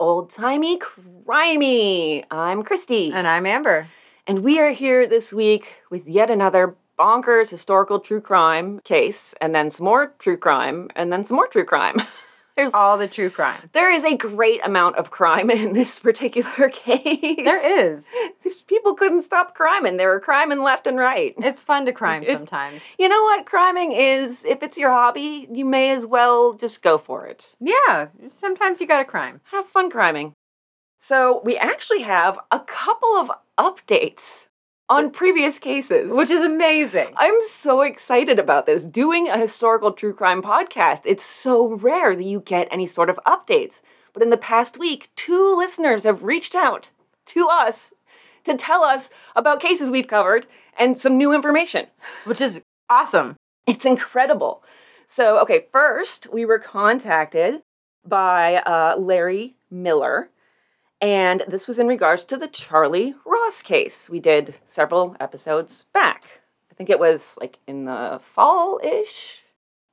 Old Timey Crimey. I'm Christy. And I'm Amber. And we are here this week with yet another bonkers historical true crime case, and then some more true crime, and then some more true crime. There's all the true crime. There is a great amount of crime in this particular case. There is. These people couldn't stop criming. They were criming left and right. It's fun to crime it, sometimes. You know what? Criming is, if it's your hobby, you may as well just go for it. Yeah, sometimes you gotta crime. Have fun criming. So, we actually have a couple of updates on previous cases. Which is amazing. I'm so excited about this. Doing a historical true crime podcast, it's so rare that you get any sort of updates. But in the past week, two listeners have reached out to us to tell us about cases we've covered and some new information. Which is awesome. It's incredible. So, okay, first, we were contacted by uh, Larry Miller and this was in regards to the Charlie Ross case. We did several episodes back. I think it was like in the fall ish.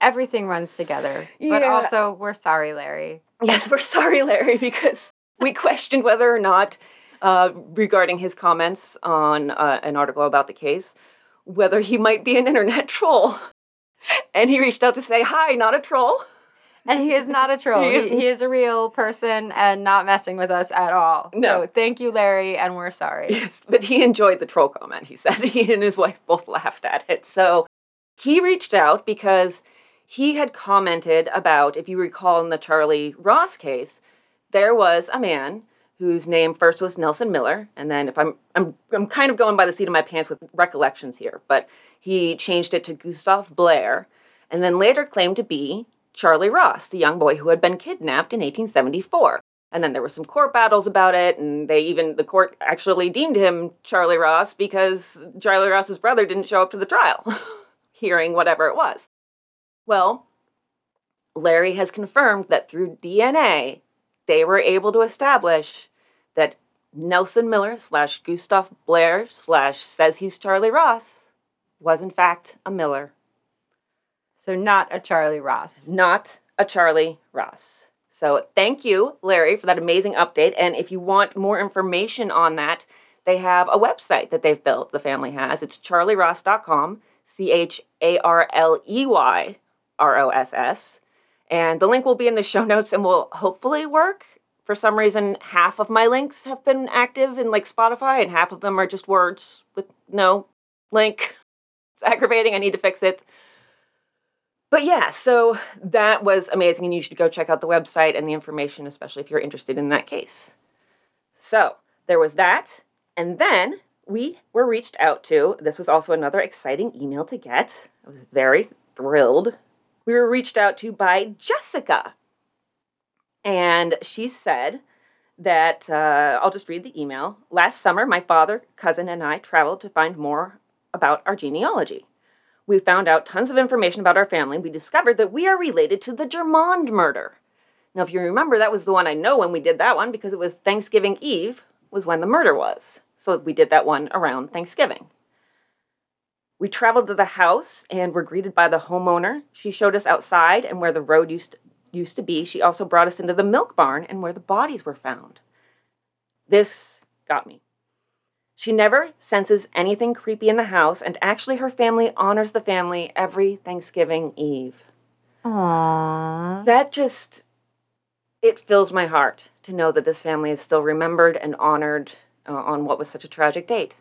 Everything runs together. Yeah. But also, we're sorry, Larry. Yes, we're sorry, Larry, because we questioned whether or not, uh, regarding his comments on uh, an article about the case, whether he might be an internet troll. And he reached out to say, Hi, not a troll and he is not a troll. he, is, he, is a real person and not messing with us at all. No. So thank you, Larry, and we're sorry. Yes, but he enjoyed the troll comment. He said he and his wife both laughed at it. So he reached out because he had commented about, if you recall in the Charlie Ross case, there was a man whose name first was Nelson Miller, and then if I'm I'm I'm kind of going by the seat of my pants with recollections here, but he changed it to Gustav Blair, and then later claimed to be Charlie Ross, the young boy who had been kidnapped in 1874. And then there were some court battles about it, and they even, the court actually deemed him Charlie Ross because Charlie Ross's brother didn't show up to the trial, hearing whatever it was. Well, Larry has confirmed that through DNA, they were able to establish that Nelson Miller slash Gustav Blair slash says he's Charlie Ross was in fact a Miller. So not a Charlie Ross. Not a Charlie Ross. So thank you, Larry, for that amazing update. And if you want more information on that, they have a website that they've built, the family has. It's charleyross.com, C H A R L E Y R O S S. And the link will be in the show notes and will hopefully work. For some reason, half of my links have been active in like Spotify, and half of them are just words with no link. It's aggravating. I need to fix it. But yeah, so that was amazing, and you should go check out the website and the information, especially if you're interested in that case. So there was that, and then we were reached out to. This was also another exciting email to get. I was very thrilled. We were reached out to by Jessica, and she said that uh, I'll just read the email. Last summer, my father, cousin, and I traveled to find more about our genealogy. We found out tons of information about our family. We discovered that we are related to the Germond murder. Now, if you remember, that was the one I know when we did that one because it was Thanksgiving Eve was when the murder was. So we did that one around Thanksgiving. We traveled to the house and were greeted by the homeowner. She showed us outside and where the road used to, used to be. She also brought us into the milk barn and where the bodies were found. This got me. She never senses anything creepy in the house, and actually, her family honors the family every Thanksgiving Eve. Aww. That just, it fills my heart to know that this family is still remembered and honored uh, on what was such a tragic date.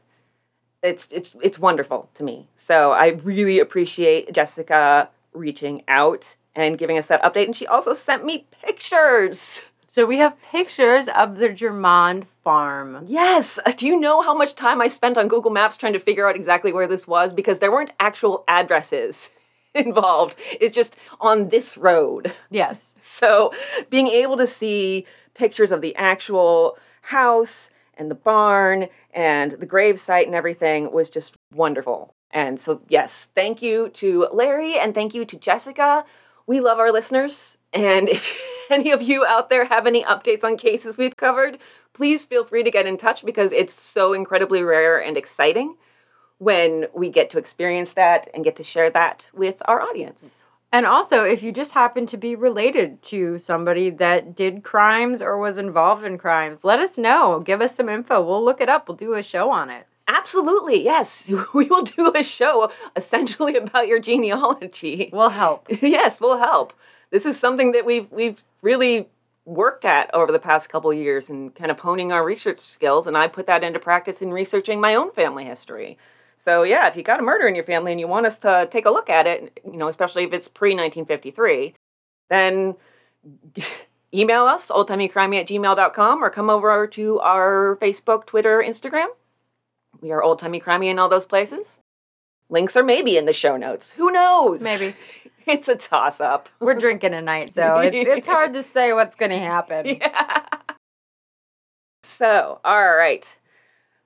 It's, it's, it's wonderful to me. So I really appreciate Jessica reaching out and giving us that update. And she also sent me pictures. So we have pictures of the Germond farm. Yes. Do you know how much time I spent on Google Maps trying to figure out exactly where this was? Because there weren't actual addresses involved. It's just on this road. Yes. So being able to see pictures of the actual house and the barn and the grave site and everything was just wonderful. And so, yes, thank you to Larry and thank you to Jessica. We love our listeners and if any of you out there have any updates on cases we've covered, please feel free to get in touch because it's so incredibly rare and exciting when we get to experience that and get to share that with our audience. And also, if you just happen to be related to somebody that did crimes or was involved in crimes, let us know. Give us some info. We'll look it up. We'll do a show on it. Absolutely, yes. We will do a show essentially about your genealogy. We'll help. yes, we'll help. This is something that we've we've really worked at over the past couple years and kind of honing our research skills and I put that into practice in researching my own family history. So yeah, if you got a murder in your family and you want us to take a look at it, you know, especially if it's pre-1953, then email us, oldtimeycrimey at gmail.com or come over to our Facebook, Twitter, Instagram. We are Old Timey Crimey in all those places. Links are maybe in the show notes. Who knows? Maybe. It's a toss up. We're drinking tonight, so it's, it's hard to say what's going to happen. Yeah. So, all right.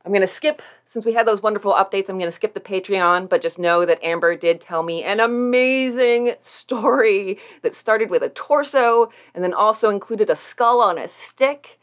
I'm going to skip, since we had those wonderful updates, I'm going to skip the Patreon, but just know that Amber did tell me an amazing story that started with a torso and then also included a skull on a stick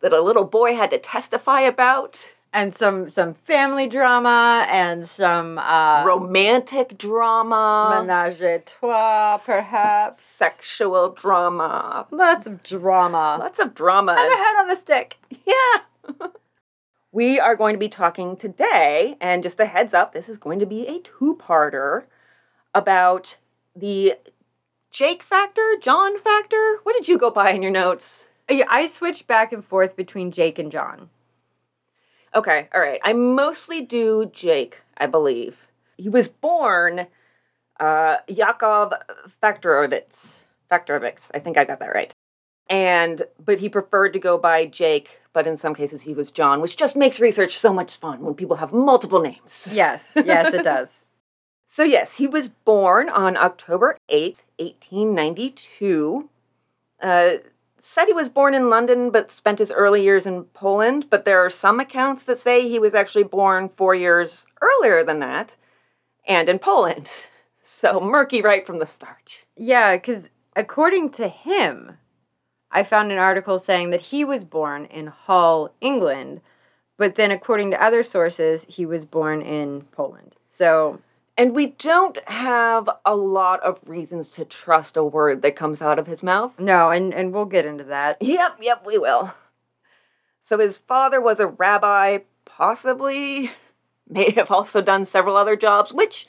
that a little boy had to testify about and some some family drama and some uh, romantic drama, menage a trois, perhaps sexual drama. Lots of drama. Lots of drama. And a head on a stick. Yeah. we are going to be talking today, and just a heads up, this is going to be a two-parter about the Jake factor, John factor. What did you go by in your notes? I switched back and forth between Jake and John. Okay, all right. I mostly do Jake, I believe. He was born uh, Yakov Faktorovitz. Faktorovitz. I think I got that right. And but he preferred to go by Jake, but in some cases he was John, which just makes research so much fun when people have multiple names. Yes, yes, it does. so yes, he was born on October 8th, 1892. Uh, said he was born in London but spent his early years in Poland, but there are some accounts that say he was actually born four years earlier than that and in Poland. So murky right from the start. Yeah, because according to him, I found an article saying that he was born in Hull, England, but then according to other sources, he was born in Poland. So and we don't have a lot of reasons to trust a word that comes out of his mouth. No, and, and we'll get into that. Yep, yep, we will. So his father was a rabbi, possibly, may have also done several other jobs, which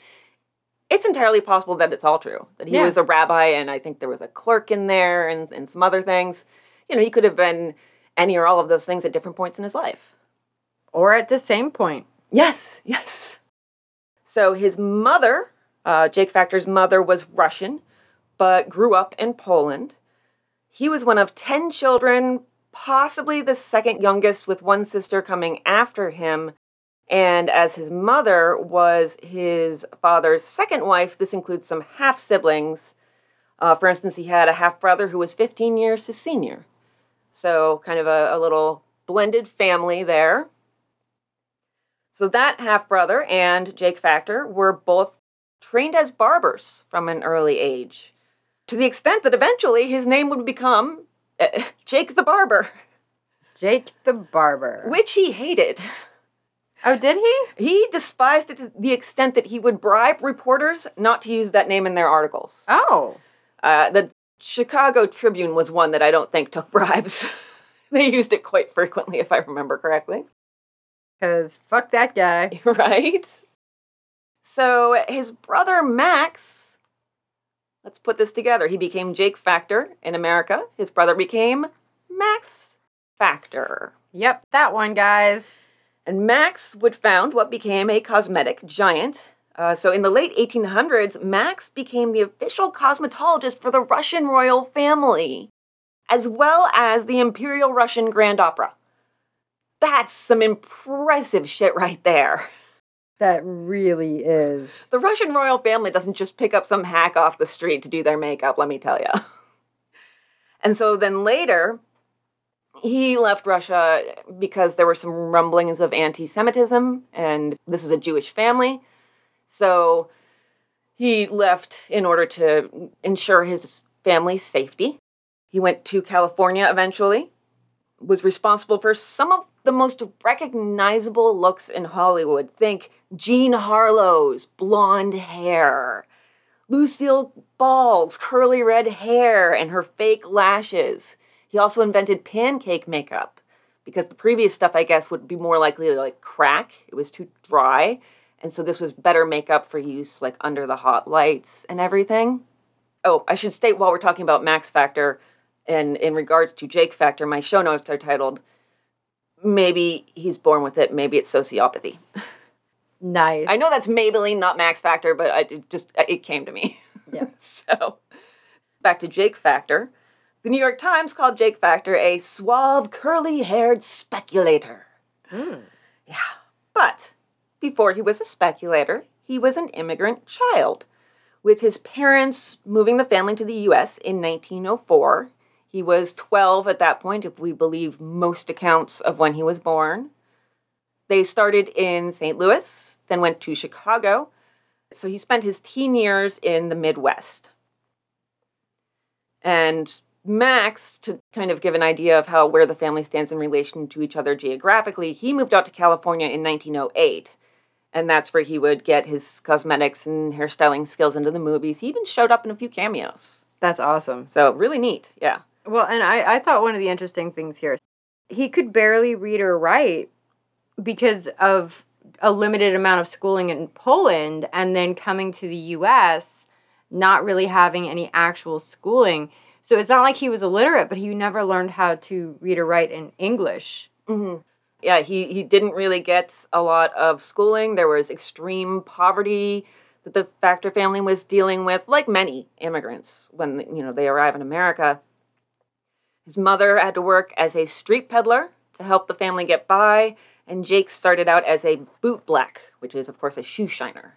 it's entirely possible that it's all true. That he yeah. was a rabbi, and I think there was a clerk in there and, and some other things. You know, he could have been any or all of those things at different points in his life. Or at the same point. Yes, yes. So his mother, uh, Jake Factor's mother, was Russian, but grew up in Poland. He was one of 10 children, possibly the second youngest, with one sister coming after him. And as his mother was his father's second wife, this includes some half siblings. Uh, for instance, he had a half brother who was 15 years his senior. So, kind of a, a little blended family there. So that half brother and Jake Factor were both trained as barbers from an early age, to the extent that eventually his name would become uh, Jake the Barber. Jake the Barber. Which he hated. Oh, did he? He despised it to the extent that he would bribe reporters not to use that name in their articles. Oh. Uh, the Chicago Tribune was one that I don't think took bribes. they used it quite frequently, if I remember correctly. Because fuck that guy. right? So his brother Max, let's put this together. He became Jake Factor in America. His brother became Max Factor. Yep, that one, guys. And Max would found what became a cosmetic giant. Uh, so in the late 1800s, Max became the official cosmetologist for the Russian royal family, as well as the Imperial Russian Grand Opera. That's some impressive shit right there. That really is. The Russian royal family doesn't just pick up some hack off the street to do their makeup, let me tell you. and so then later, he left Russia because there were some rumblings of anti Semitism, and this is a Jewish family. So he left in order to ensure his family's safety. He went to California eventually, was responsible for some of the most recognizable looks in Hollywood. Think Jean Harlow's blonde hair, Lucille Ball's curly red hair and her fake lashes. He also invented pancake makeup because the previous stuff, I guess, would be more likely to like crack. It was too dry. And so this was better makeup for use like under the hot lights and everything. Oh, I should state while we're talking about Max Factor and in regards to Jake Factor, my show notes are titled Maybe he's born with it, maybe it's sociopathy. Nice. I know that's Maybelline, not Max Factor, but I it just it came to me. Yeah. so back to Jake Factor. The New York Times called Jake Factor a suave, curly-haired speculator. Mm. Yeah. But before he was a speculator, he was an immigrant child. With his parents moving the family to the US in 1904, he was 12 at that point, if we believe most accounts of when he was born. They started in St. Louis, then went to Chicago. So he spent his teen years in the Midwest. And Max, to kind of give an idea of how where the family stands in relation to each other geographically, he moved out to California in 1908. And that's where he would get his cosmetics and hairstyling skills into the movies. He even showed up in a few cameos. That's awesome. So really neat, yeah. Well, and I, I thought one of the interesting things here, he could barely read or write because of a limited amount of schooling in Poland and then coming to the US, not really having any actual schooling. So it's not like he was illiterate, but he never learned how to read or write in English. Mm-hmm. Yeah, he, he didn't really get a lot of schooling. There was extreme poverty that the Factor family was dealing with, like many immigrants when you know they arrive in America. His mother had to work as a street peddler to help the family get by, and Jake started out as a boot black, which is, of course, a shoe shiner.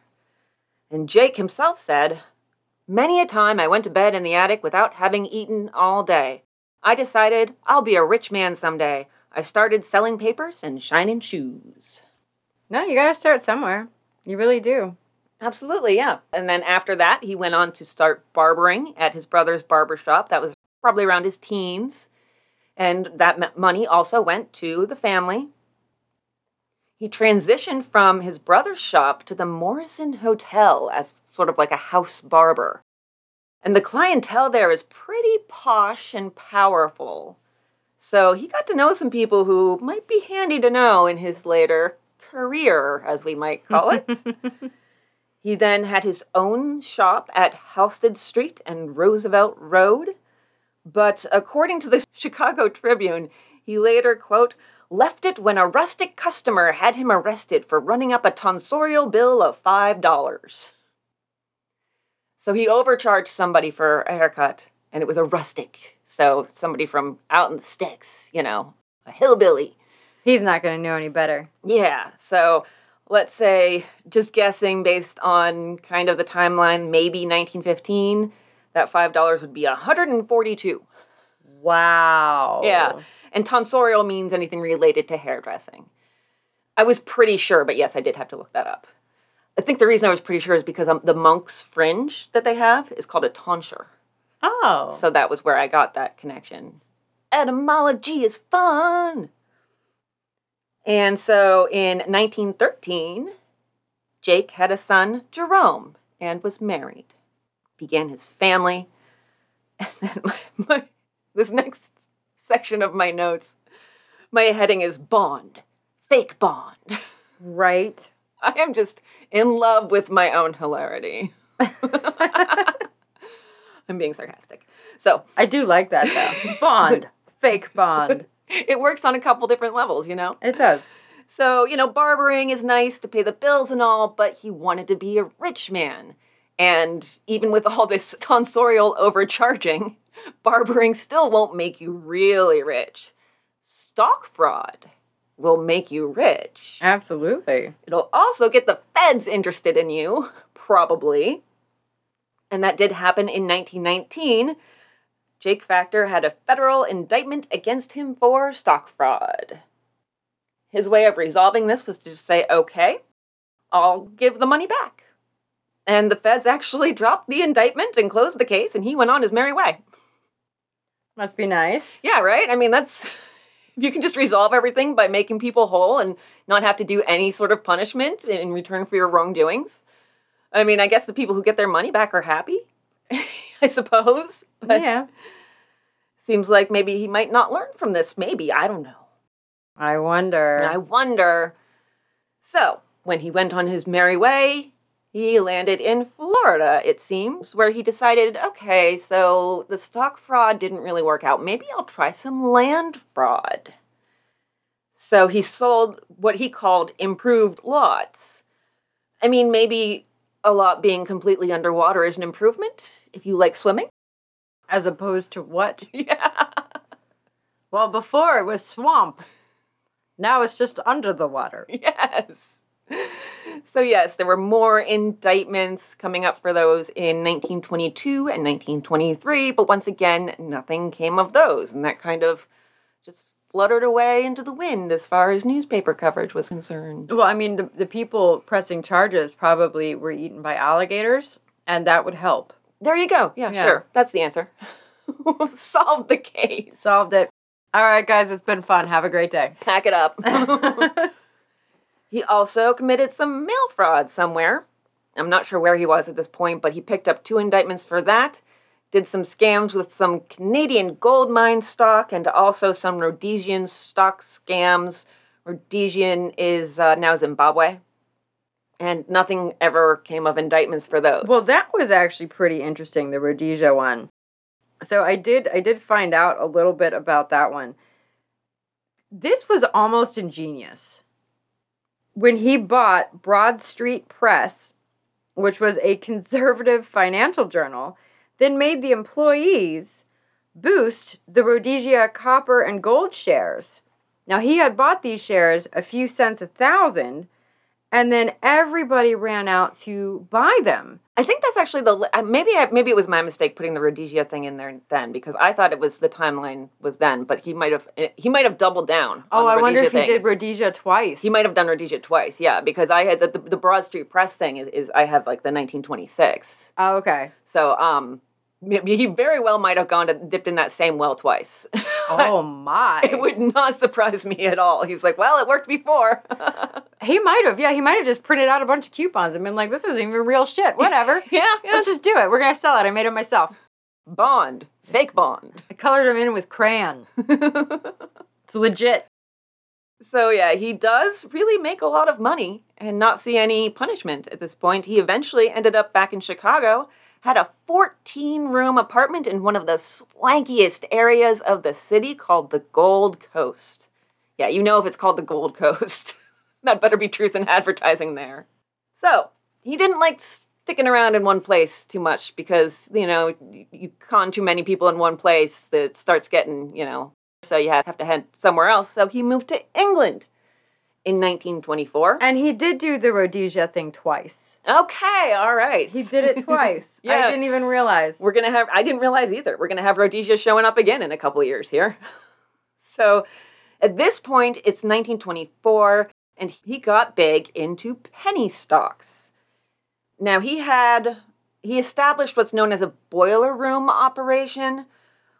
And Jake himself said, Many a time I went to bed in the attic without having eaten all day. I decided I'll be a rich man someday. I started selling papers and shining shoes. No, you got to start somewhere. You really do. Absolutely, yeah. And then after that, he went on to start barbering at his brother's barber shop. That was probably around his teens. And that money also went to the family. He transitioned from his brother's shop to the Morrison Hotel as sort of like a house barber. And the clientele there is pretty posh and powerful. So he got to know some people who might be handy to know in his later career, as we might call it. he then had his own shop at Halsted Street and Roosevelt Road. But according to the Chicago Tribune, he later, quote, left it when a rustic customer had him arrested for running up a tonsorial bill of $5. So he overcharged somebody for a haircut, and it was a rustic. So somebody from out in the sticks, you know, a hillbilly. He's not going to know any better. Yeah. So let's say, just guessing based on kind of the timeline, maybe 1915, that $5 would be 142. Wow. Yeah. And tonsorial means anything related to hairdressing. I was pretty sure, but yes, I did have to look that up. I think the reason I was pretty sure is because um, the monk's fringe that they have is called a tonsure. Oh. So that was where I got that connection. Etymology is fun. And so in 1913, Jake had a son, Jerome, and was married. Began his family. And then my, my, this next section of my notes, my heading is Bond, fake Bond. Right. I am just in love with my own hilarity. I'm being sarcastic. So I do like that though. Bond. Fake Bond. it works on a couple different levels, you know? It does. So, you know, barbering is nice to pay the bills and all, but he wanted to be a rich man. And even with all this tonsorial overcharging, barbering still won't make you really rich. Stock fraud will make you rich. Absolutely. It'll also get the feds interested in you, probably. And that did happen in 1919. Jake Factor had a federal indictment against him for stock fraud. His way of resolving this was to just say, okay, I'll give the money back. And the feds actually dropped the indictment and closed the case, and he went on his merry way. Must be nice. Yeah, right? I mean, that's. You can just resolve everything by making people whole and not have to do any sort of punishment in return for your wrongdoings. I mean, I guess the people who get their money back are happy, I suppose. But yeah. seems like maybe he might not learn from this. Maybe. I don't know. I wonder. I wonder. So, when he went on his merry way, he landed in Florida, it seems, where he decided, okay, so the stock fraud didn't really work out. Maybe I'll try some land fraud. So he sold what he called improved lots. I mean, maybe a lot being completely underwater is an improvement if you like swimming. As opposed to what? Yeah. Well, before it was swamp. Now it's just under the water. Yes. So, yes, there were more indictments coming up for those in 1922 and 1923, but once again, nothing came of those. And that kind of just fluttered away into the wind as far as newspaper coverage was concerned. Well, I mean, the, the people pressing charges probably were eaten by alligators, and that would help. There you go. Yeah, Yeah. sure. That's the answer. Solve the case. Solved it. All right, guys, it's been fun. Have a great day. Pack it up. He also committed some mail fraud somewhere. I'm not sure where he was at this point, but he picked up two indictments for that. Did some scams with some Canadian gold mine stock and also some Rhodesian stock scams. Rhodesian is uh, now Zimbabwe. And nothing ever came of indictments for those. Well, that was actually pretty interesting, the Rhodesia one. So I did I did find out a little bit about that one. This was almost ingenious. When he bought Broad Street Press, which was a conservative financial journal, then made the employees boost the Rhodesia copper and gold shares. Now he had bought these shares a few cents a thousand, and then everybody ran out to buy them. I think that's actually the uh, maybe I, maybe it was my mistake putting the Rhodesia thing in there then because I thought it was the timeline was then, but he might have he might have doubled down. on Oh, I wonder if he did Rhodesia twice. He might have done Rhodesia twice, yeah, because I had the, the, the Broad Street Press thing is, is I have like the 1926. Oh, okay. So um, he very well might have gone to dipped in that same well twice. Oh my. it would not surprise me at all. He's like, well, it worked before. He might have. Yeah, he might have just printed out a bunch of coupons and been like, "This isn't even real shit. Whatever. yeah, yeah. Let's just do it. We're gonna sell it. I made it myself. Bond, fake Bond. I colored him in with crayon. It's legit. So yeah, he does really make a lot of money and not see any punishment at this point. He eventually ended up back in Chicago, had a 14-room apartment in one of the swankiest areas of the city called the Gold Coast. Yeah, you know if it's called the Gold Coast. that better be truth in advertising there. So, he didn't like sticking around in one place too much because, you know, you con too many people in one place that starts getting, you know, so you have to head somewhere else. So he moved to England in 1924. And he did do the Rhodesia thing twice. Okay, all right. He did it twice. Yeah. I didn't even realize. We're gonna have. I didn't realize either. We're gonna have Rhodesia showing up again in a couple years here. So, at this point, it's 1924, and he got big into penny stocks. Now he had he established what's known as a boiler room operation,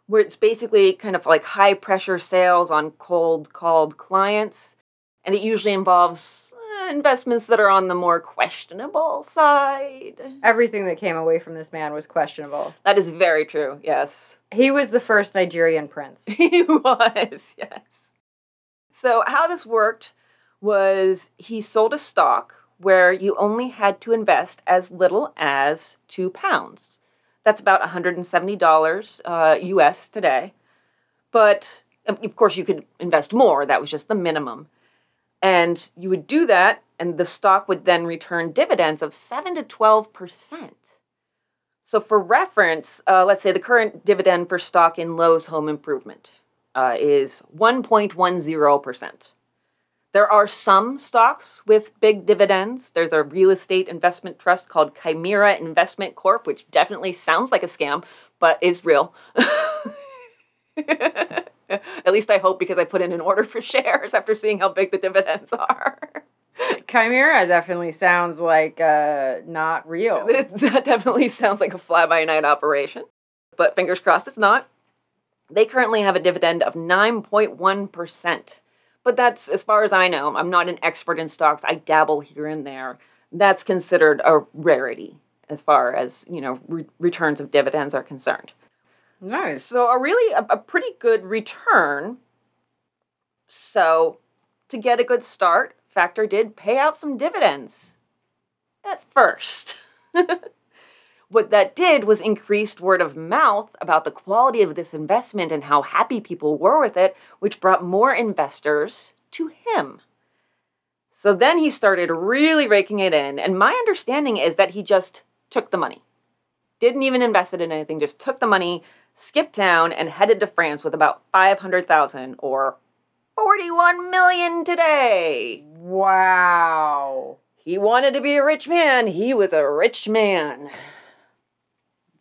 where it's basically kind of like high pressure sales on cold called clients, and it usually involves uh, investments that are on the more questionable side. Everything that came away from this man was questionable. That is very true. Yes. He was the first Nigerian prince. He was, yes. So, how this worked was he sold a stock where you only had to invest as little as two pounds. That's about $170 uh, US today. But of course, you could invest more, that was just the minimum. And you would do that, and the stock would then return dividends of 7 to 12%. So, for reference, uh, let's say the current dividend for stock in Lowe's Home Improvement uh, is 1.10%. There are some stocks with big dividends. There's a real estate investment trust called Chimera Investment Corp, which definitely sounds like a scam, but is real. At least I hope because I put in an order for shares after seeing how big the dividends are. Chimera definitely sounds like uh, not real. that definitely sounds like a fly by night operation, but fingers crossed it's not. They currently have a dividend of 9.1%. But that's as far as I know. I'm not an expert in stocks. I dabble here and there. that's considered a rarity as far as, you know, re- returns of dividends are concerned. Nice. So a really a, a pretty good return. So to get a good start, Factor did pay out some dividends at first. what that did was increased word of mouth about the quality of this investment and how happy people were with it, which brought more investors to him. So then he started really raking it in, and my understanding is that he just took the money. Didn't even invest it in anything, just took the money, skipped town, and headed to France with about 500,000 or 41 million today. Wow. He wanted to be a rich man. He was a rich man.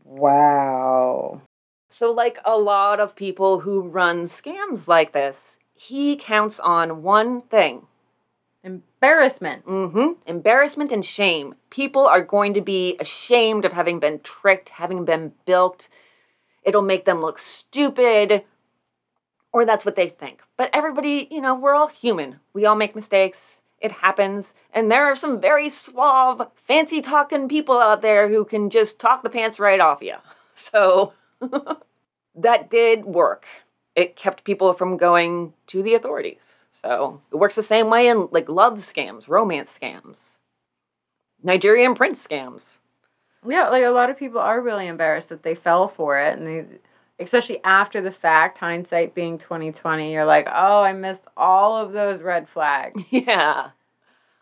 Wow. So, like a lot of people who run scams like this, he counts on one thing Embarrassment. Mm-hmm. embarrassment and shame. People are going to be ashamed of having been tricked, having been bilked. It'll make them look stupid, or that's what they think. But everybody, you know, we're all human. We all make mistakes. It happens. And there are some very suave, fancy talking people out there who can just talk the pants right off you. So that did work. It kept people from going to the authorities. So it works the same way in like love scams, romance scams, Nigerian prince scams. Yeah, like a lot of people are really embarrassed that they fell for it, and they, especially after the fact, hindsight being twenty twenty, you're like, oh, I missed all of those red flags. Yeah.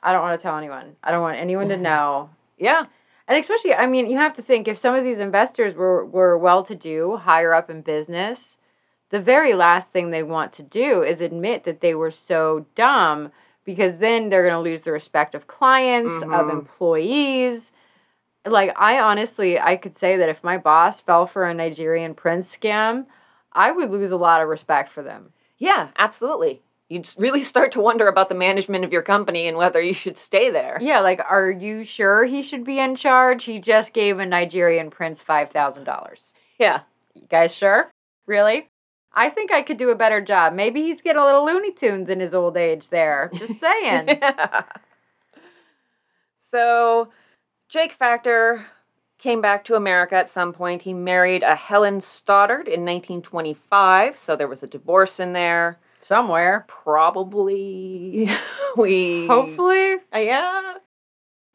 I don't want to tell anyone. I don't want anyone to know. Yeah. And especially, I mean, you have to think if some of these investors were were well to do, higher up in business, the very last thing they want to do is admit that they were so dumb because then they're going to lose the respect of clients, of Mhm. employees. Like I honestly, I could say that if my boss fell for a Nigerian prince scam, I would lose a lot of respect for them. Yeah, absolutely. You'd really start to wonder about the management of your company and whether you should stay there. Yeah, like are you sure he should be in charge? He just gave a Nigerian prince $5,000. Yeah. You guys sure? Really? I think I could do a better job. Maybe he's getting a little Looney Tunes in his old age there. Just saying. Yeah. So, Jake Factor came back to America at some point. He married a Helen Stoddard in 1925, so there was a divorce in there. Somewhere. Probably we Hopefully. Uh, yeah.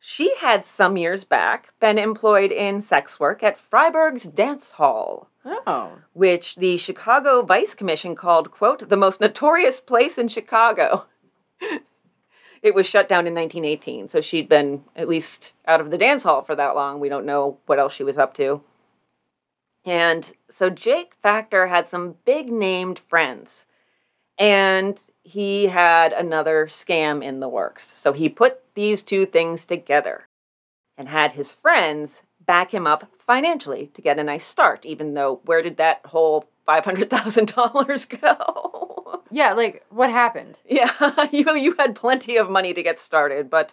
She had some years back been employed in sex work at Freiberg's Dance Hall, Oh. which the Chicago Vice Commission called, quote, the most notorious place in Chicago. it was shut down in 1918, so she'd been at least out of the dance hall for that long. We don't know what else she was up to. And so Jake Factor had some big named friends. And he had another scam in the works. So he put these two things together and had his friends back him up financially to get a nice start, even though where did that whole $500,000 go? Yeah, like what happened? yeah, you, you had plenty of money to get started, but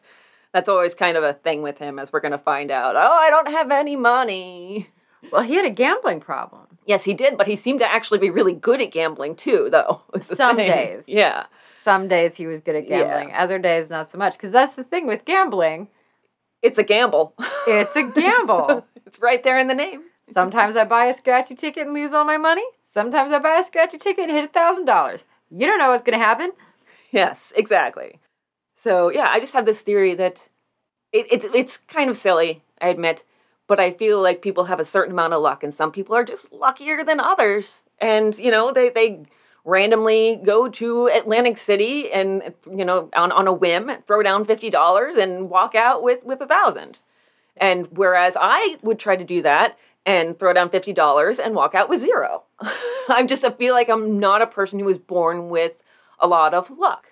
that's always kind of a thing with him, as we're going to find out. Oh, I don't have any money. Well, he had a gambling problem. Yes, he did, but he seemed to actually be really good at gambling too, though. Some thing. days. Yeah. Some days he was good at Yeah. gambling, other days not so much. Because that's the thing with gambling, It's a gamble. it's a gamble. it's right there in the name. Sometimes I buy a scratchy ticket and lose all my money. Sometimes I buy a scratchy ticket and hit a thousand dollars. You don't know what's gonna happen. Yes, exactly. So yeah, I just have this theory that it, it's it's kind of silly, I admit, but I feel like people have a certain amount of luck, and some people are just luckier than others. And you know, they they randomly go to Atlantic City and you know on on a whim throw down fifty dollars and walk out with with a thousand. And whereas I would try to do that and throw down fifty dollars and walk out with zero. I'm just I feel like I'm not a person who was born with a lot of luck.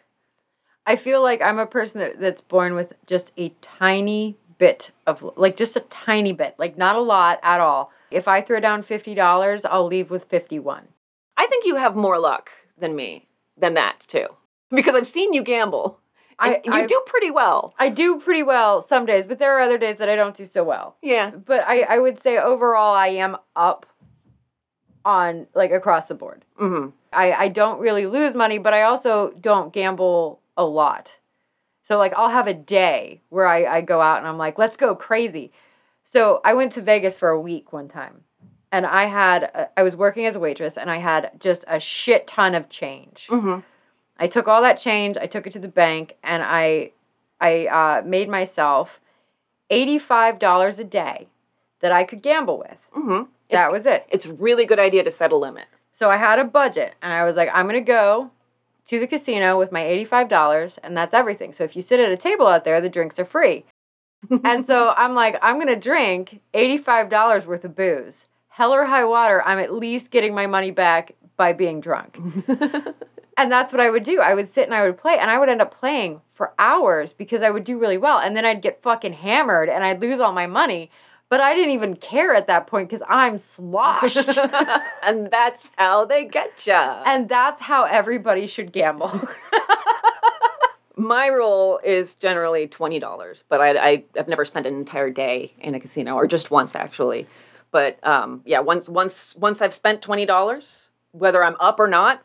I feel like I'm a person that, that's born with just a tiny bit of like just a tiny bit, like not a lot at all. If I throw down fifty dollars, I'll leave with fifty one. I think you have more luck than me, than that too, because I've seen you gamble. I- you I- do pretty well. I do pretty well some days, but there are other days that I don't do so well. Yeah. But I, I would say overall I am up on like across the board. hmm I, I don't really lose money, but I also don't gamble a lot. So like I'll have a day where I, I go out and I'm like, let's go crazy. So I went to Vegas for a week one time. And I had uh, I was working as a waitress and I had just a shit ton of change. Mm-hmm. I took all that change, I took it to the bank, and I I uh, made myself eighty five dollars a day that I could gamble with. Mm-hmm. That was it. It's a really good idea to set a limit. So I had a budget, and I was like, I'm gonna go to the casino with my eighty five dollars, and that's everything. So if you sit at a table out there, the drinks are free. and so I'm like, I'm gonna drink eighty five dollars worth of booze. Hell or high water, I'm at least getting my money back by being drunk. And that's what I would do. I would sit and I would play, and I would end up playing for hours because I would do really well. And then I'd get fucking hammered and I'd lose all my money. But I didn't even care at that point because I'm sloshed. and that's how they get you. and that's how everybody should gamble. My rule is generally twenty dollars, but I, I I've never spent an entire day in a casino, or just once actually. But um, yeah, once once once I've spent twenty dollars, whether I'm up or not,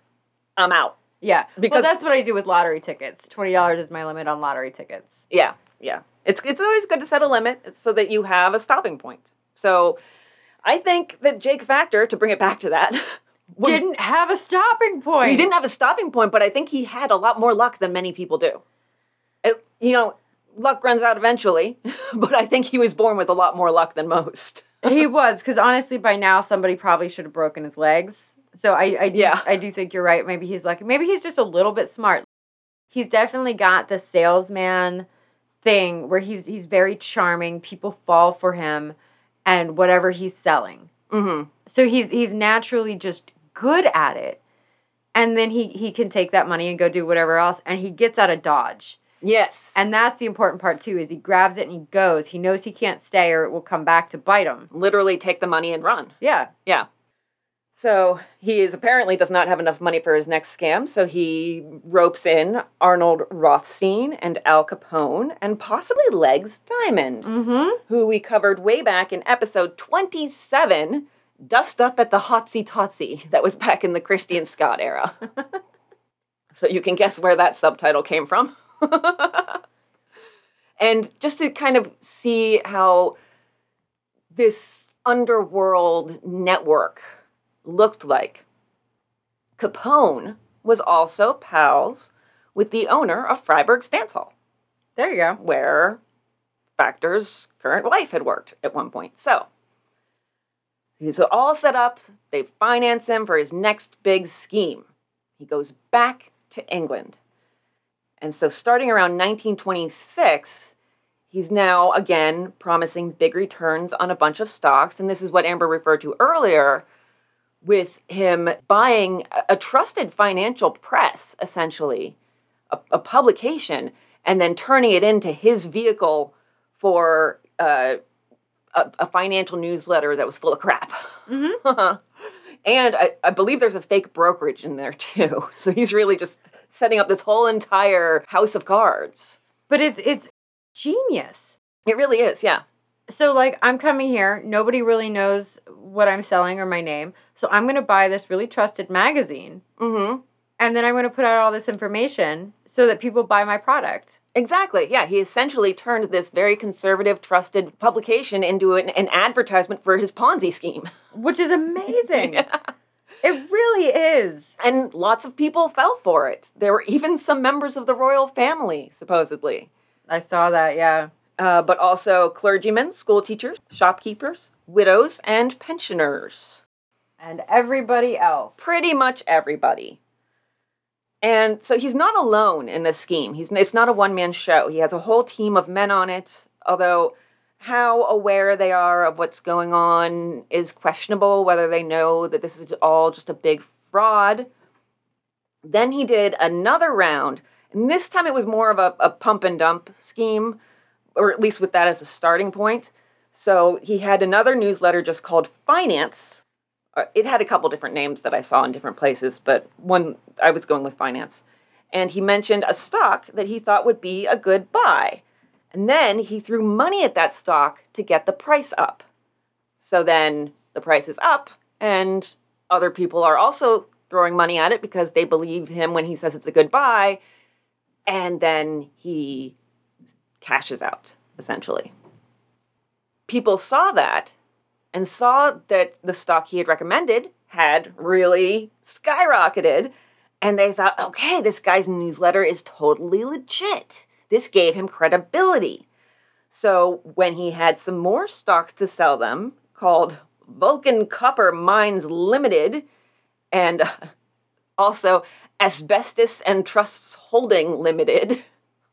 I'm out. Yeah. Because- well, that's what I do with lottery tickets. $20 is my limit on lottery tickets. Yeah, yeah. It's it's always good to set a limit so that you have a stopping point. So I think that Jake Factor, to bring it back to that, was- Didn't have a stopping point. he didn't have a stopping point, but I think he had a lot more luck than many people do. It, you know, luck runs out eventually, but I think he was born with a lot more luck than most. he was because honestly, by now somebody probably should have broken his legs. So I, I do, Yeah. I do think you're right. Maybe he's lucky. Maybe he's just a little bit smart. He's definitely got the salesman thing where he's he's very charming. People fall for him, and whatever he's selling. Mm-hmm. So he's he's naturally just good at it, and then he he can take that money and go do whatever else, and he gets out of dodge. Yes. And that's the important part too. Is he grabs it and he goes. He knows he can't stay or it will come back to bite him. literally take the money and run. Yeah. Yeah. So he is apparently does not have enough money for his next scam, so he ropes in Arnold Rothstein and Al Capone and possibly Legs Diamond, Mm-hmm. who we covered way back in episode 27, Dust Up at the Hotsy Totsy, that was back in the Christian Scott era. so you can guess where that subtitle came from. and just to kind of see how this underworld network looked like. Capone was also pals with the owner of Freiberg's Dance Hall, There you go. where Factor's current wife had worked at one point. So he's all set up. They finance him for his next big scheme. He goes back to England. And so starting around 1926, he's now again promising big returns on a bunch of stocks. And this is what Amber referred to earlier with him buying a- trusted financial press, essentially, a, a publication, and then turning it into his vehicle for uh, a, a financial newsletter that was full of crap. Mhm. and I, I believe there's a fake brokerage in there too. So he's really just setting up this whole entire house of cards. But it's it's genius. It really is, yeah. So like I'm coming here, nobody really knows what I'm selling or my name. So I'm going to buy this really trusted magazine Mm-hmm. and then I'm going to put out all this information so that people buy my product. Exactly. Yeah, he essentially turned this very conservative, trusted publication into an, an advertisement for his Ponzi scheme. Which is amazing. It really is. And lots of people fell for it. There were even some members of the royal family, supposedly. I saw that, yeah. Uh, but also clergymen, school teachers, shopkeepers, widows, and pensioners. And everybody else. Pretty much everybody. And so he's not alone in this scheme. He's it's not a one man show. He has a whole team of men on it. Although how aware they are of what's going on is questionable. Whether they know that this is all just a big fraud. Then he did another round, and this time it was more of a, a pump and dump scheme, or at least with that as a starting point. So he had another newsletter just called Finance. Uh, It had a couple different names that I saw in different places, but one I was going with Finance. And he mentioned a stock that he thought would be a good buy. And then he threw money at that stock to get the price up. So then the price is up, and other people are also throwing money at it because they believe him when he says it's a good buy. and then he cashes out, essentially. People saw that and saw that the stock he had recommended had really skyrocketed. And they thought, okay, this guy's newsletter is totally legit. This gave him credibility. So when he had some more stocks to sell them, called Vulcan Copper Mines Limited, and uh, also Asbestos and Trusts Holding Limited.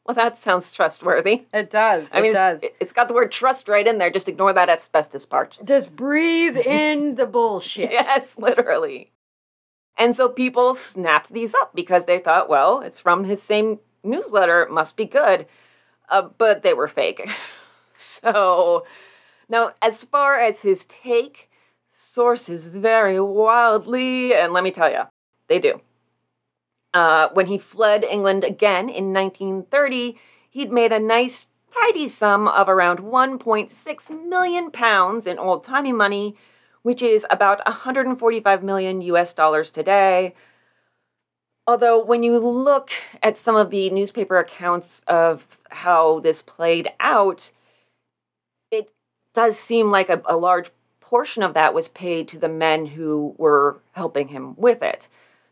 Well, that sounds trustworthy. It does. I mean, it does. It's, it's got the word trust right in there. Just ignore that asbestos part. Just breathe in the bullshit. Yes, literally. And so people snapped these up because they thought, well, it's from his same newsletter, it must be good. Uh, but they were fake. so now, as far as his take, sources vary wildly, and let me tell you, they do. Uh, when he fled England again in 1930, he'd made a nice, tidy sum of around 1.6 million pounds in old timey money, which is about 145 million US dollars today. Although, when you look at some of the newspaper accounts of how this played out, it does seem like a, a large portion of that was paid to the men who were helping him with it.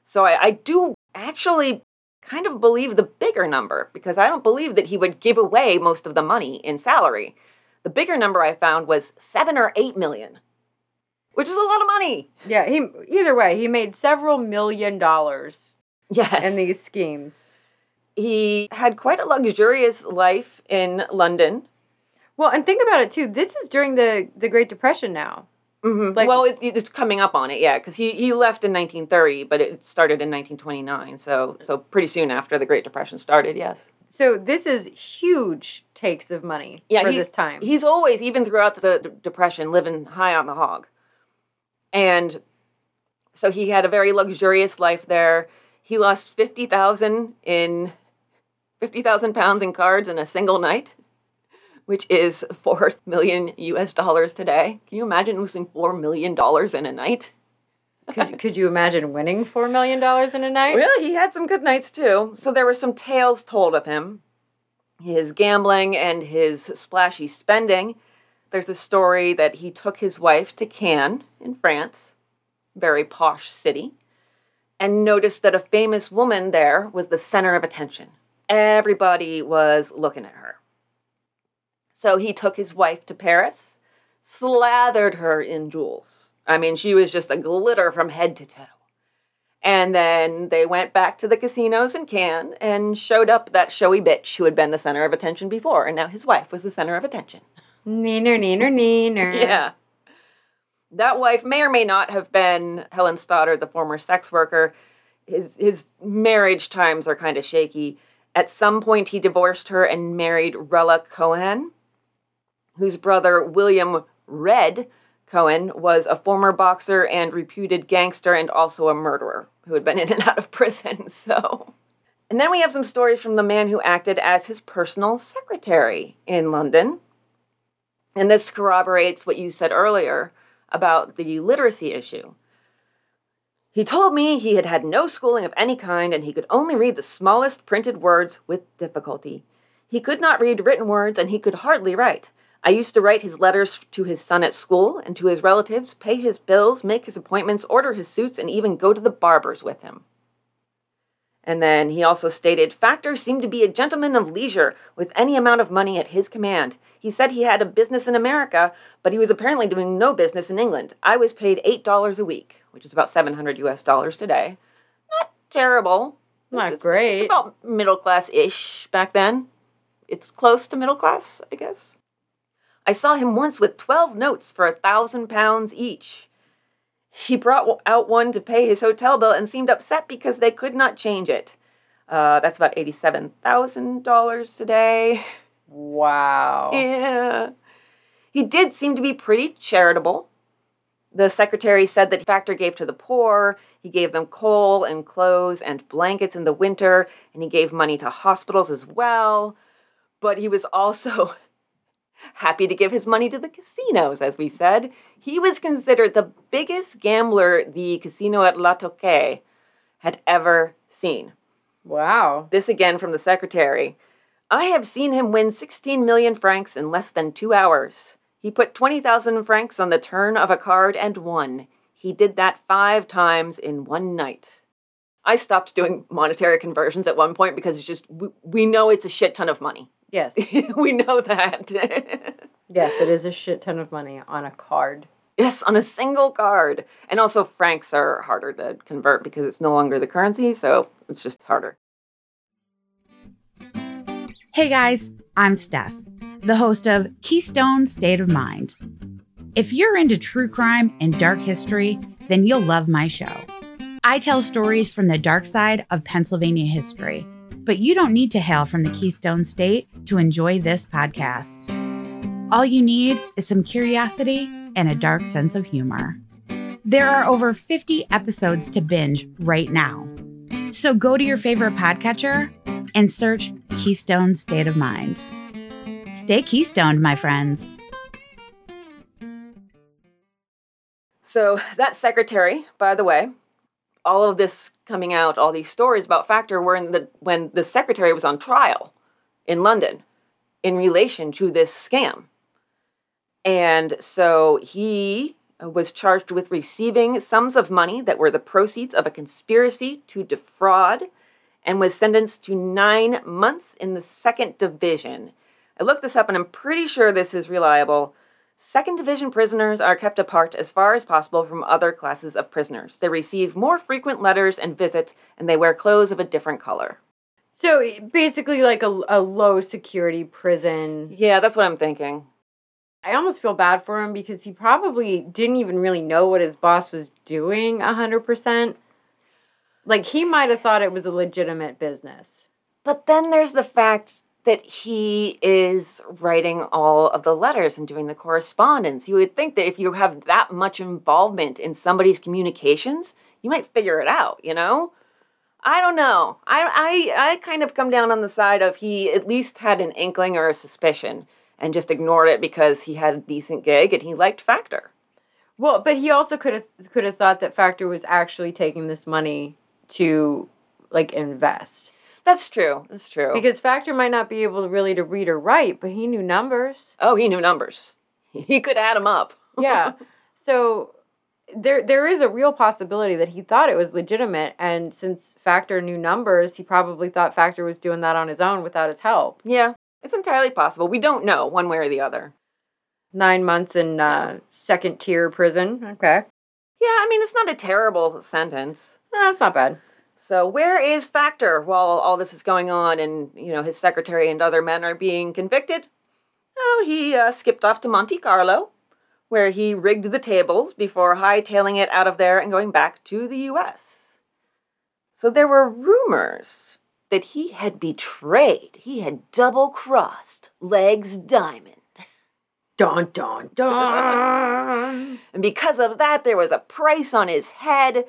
So I, I do actually kind of believe the bigger number because I don't believe that he would give away most of the money in salary. The bigger number I found was seven or eight million, which is a lot of money. Yeah, he either way, he made several million dollars Yes. in these schemes. he had quite a luxurious life in London. Well, and think about it too. This is during the the Great Depression now. Mm-hmm. Like- well, it, it's coming up on it, yeah, because he, he left in 1930, but it started in 1929, so so pretty soon after the Great Depression started, yes. So this is huge takes of money Yeah, for he- this time. He's always, even throughout the D- Depression, living high on the hog. And so he had a very luxurious life there. He lost 50,000 in 50,000 pounds in cards in a single night, which is 4 million US dollars today. Can you imagine losing 4 million dollars in a night? could, could you imagine winning four million dollars in a night? Well, he had some good nights too. So there were some tales told of him his gambling and his splashy spending. There's a story that he took his wife to Cannes in France, very posh city, and noticed that a famous woman there was the center of attention. Everybody was looking at her. So he took his wife to Paris, slathered her in jewels. I mean, she was just a glitter from head to toe. And then they went back to the casinos in Cannes and showed up that showy bitch who had been the center of attention before, and now his wife was the center of attention. Neener, neener, neener. Yeah. That wife may or may not have been Helen Stoddard, the former sex worker. His his marriage times are kind of shaky. At some point, he divorced her and married Rella Cohen, whose brother William Red Cohen was a former boxer and reputed gangster and also a murderer who had been in and out of prison. So, and then we have some stories from the man who acted as his personal secretary in London. And this corroborates what you said earlier about the literacy issue. He told me he had had no schooling of any kind and he could only read the smallest printed words with difficulty. He could not read written words and he could hardly write. I used to write his letters to his son at school and to his relatives, pay his bills, make his appointments, order his suits, and even go to the barber's with him. And then he also stated Factor seemed to be a gentleman of leisure with any amount of money at his command. He said he had a business in America, but he was apparently doing no business in England. I was paid $8 a week, which is about 700 US dollars today. Not terrible. Not It's- great. It's about middle class ish back then. It's close to middle class, I guess. I saw him once with 12 notes for a thousand pounds each. He brought out one to pay his hotel bill and seemed upset because they could not change it. Uh, that's about $87,000 today. Wow. Yeah. He did seem to be pretty charitable. The secretary said that Factor gave to the poor, he gave them coal and clothes and blankets in the winter, and he gave money to hospitals as well. But he was also happy to give his money to the casinos, as we said. He was considered the biggest gambler the casino at Le Touquet had ever seen. Wow. This again from the secretary. I have seen him win 16 million francs in less than two hours. He put 20,000 francs on the turn of a card and won. He did that five times in one night. I stopped doing monetary conversions at one point because it's just, we, we know it's a shit ton of money. Yes. we know that. yes, it is a shit ton of money on a card. yes, on a single card. And also, francs are harder to convert because it's no longer the currency, so it's just harder. Hey guys, I'm Steph, the host of Keystone State of Mind. If you're into true crime and dark history, then you'll love my show. I tell stories from the dark side of Pennsylvania history, but you don't need to hail from the Keystone State to enjoy this podcast. All you need is some curiosity and a dark sense of humor. There are over 50 episodes to binge right now. So go to your favorite podcatcher and search Keystone State of Mind. Stay Keystoned, my friends. So that secretary, by the way, all of this coming out, all these stories about Factor were in the when the secretary was on trial in London in relation to this scam. And so he was charged with receiving sums of money that were the proceeds of a conspiracy to defraud and was sentenced to nine months in the second division. I looked this up and I'm pretty sure this is reliable. Second division prisoners are kept apart as far as possible from other classes of prisoners. They receive more frequent letters and visit, and they wear clothes of a different color. So eh, basically, like a, a low security prison. Yeah, that's what I'm thinking. I almost feel bad for him because he probably didn't even really know what his boss was doing 100%. Like, he might have thought it was a legitimate business. But then there's the fact that he is writing all of the letters and doing the correspondence. You would think that if you have that much involvement in somebody's communications, you might figure it out, you know? I don't know. I, I, I kind of come down on the side of he at least had an inkling or a suspicion and just ignored it because he had a decent gig and he liked Factor. Well, but he also could have could have thought that Factor was actually taking this money to like invest. That's true. That's true. Because Factor might not be able to really to read or write, but he knew numbers. oh, he knew numbers. He could add them up. Yeah. so there there is a real possibility that he thought it was legitimate and since Factor knew numbers, he probably thought Factor was doing that on his own without his help. Yeah, it's entirely possible. We don't know one way or the other. 9 months in uh, second tier prison. Okay. Yeah, I mean, it's not a terrible sentence. Ah, that's not bad. So where is Factor while all this is going on and, you know, his secretary and other men are being convicted? Oh, he uh, skipped off to Monte Carlo, where he rigged the tables before hightailing it out of there and going back to the U.S. So there were rumors that he had betrayed, he had double crossed Legs Diamond. Dun dun dun. And because of that, there was a price on his head.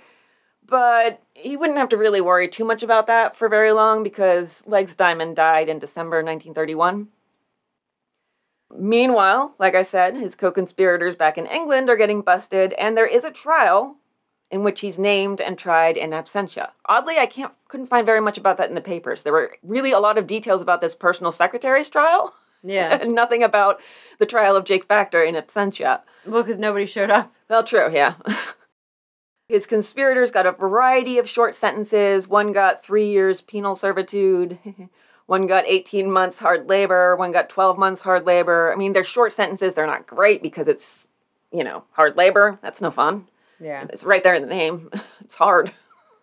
But he wouldn't have to really worry too much about that for very long because Legs Diamond died in December 1931. Meanwhile, like I said, his co conspirators back in England are getting busted, and there is a trial in which he's named and tried in absentia. Oddly, I can't couldn't find very much about that in the papers. There were really a lot of details about this personal secretary's trial, yeah. and nothing about the trial of Jake Factor in absentia. Well, cuz nobody showed up. Well, true, yeah. His conspirators got a variety of short sentences. One got three years penal servitude. one got 18 months hard labor. One got 12 months hard labor. I mean, they're short sentences. They're not great because it's, you know, hard labor. That's no fun. Yeah. It's right there in the name. It's hard.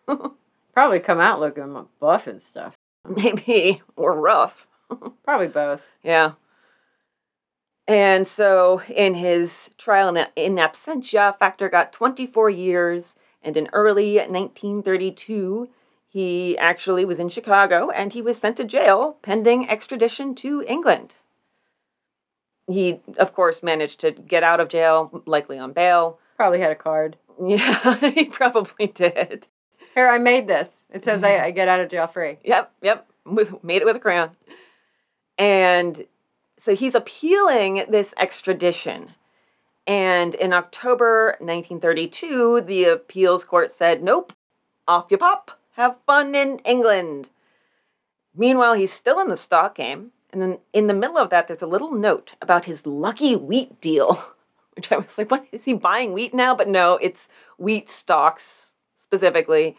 Probably come out looking buff and stuff. Maybe. Or rough. Probably both. Yeah. And so in his trial in, absentia, Factor got 24 years, and in early 1932, he actually was in Chicago and he was sent to jail pending extradition to England. He, of course, managed to get out of jail, likely on bail. Probably had a card. Yeah, he probably did. Here, I made this. It says I, mm-hmm. I get out of jail free. Yep, yep. With- Made it with a crayon. And so he's appealing this extradition. And in October 1932, the appeals court said, nope, off you pop. Have fun in England. Meanwhile, he's still in the stock game, and then in the middle of that, there's a little note about his lucky wheat deal, which I was like, what? Is he buying wheat now? But no, it's wheat stocks specifically,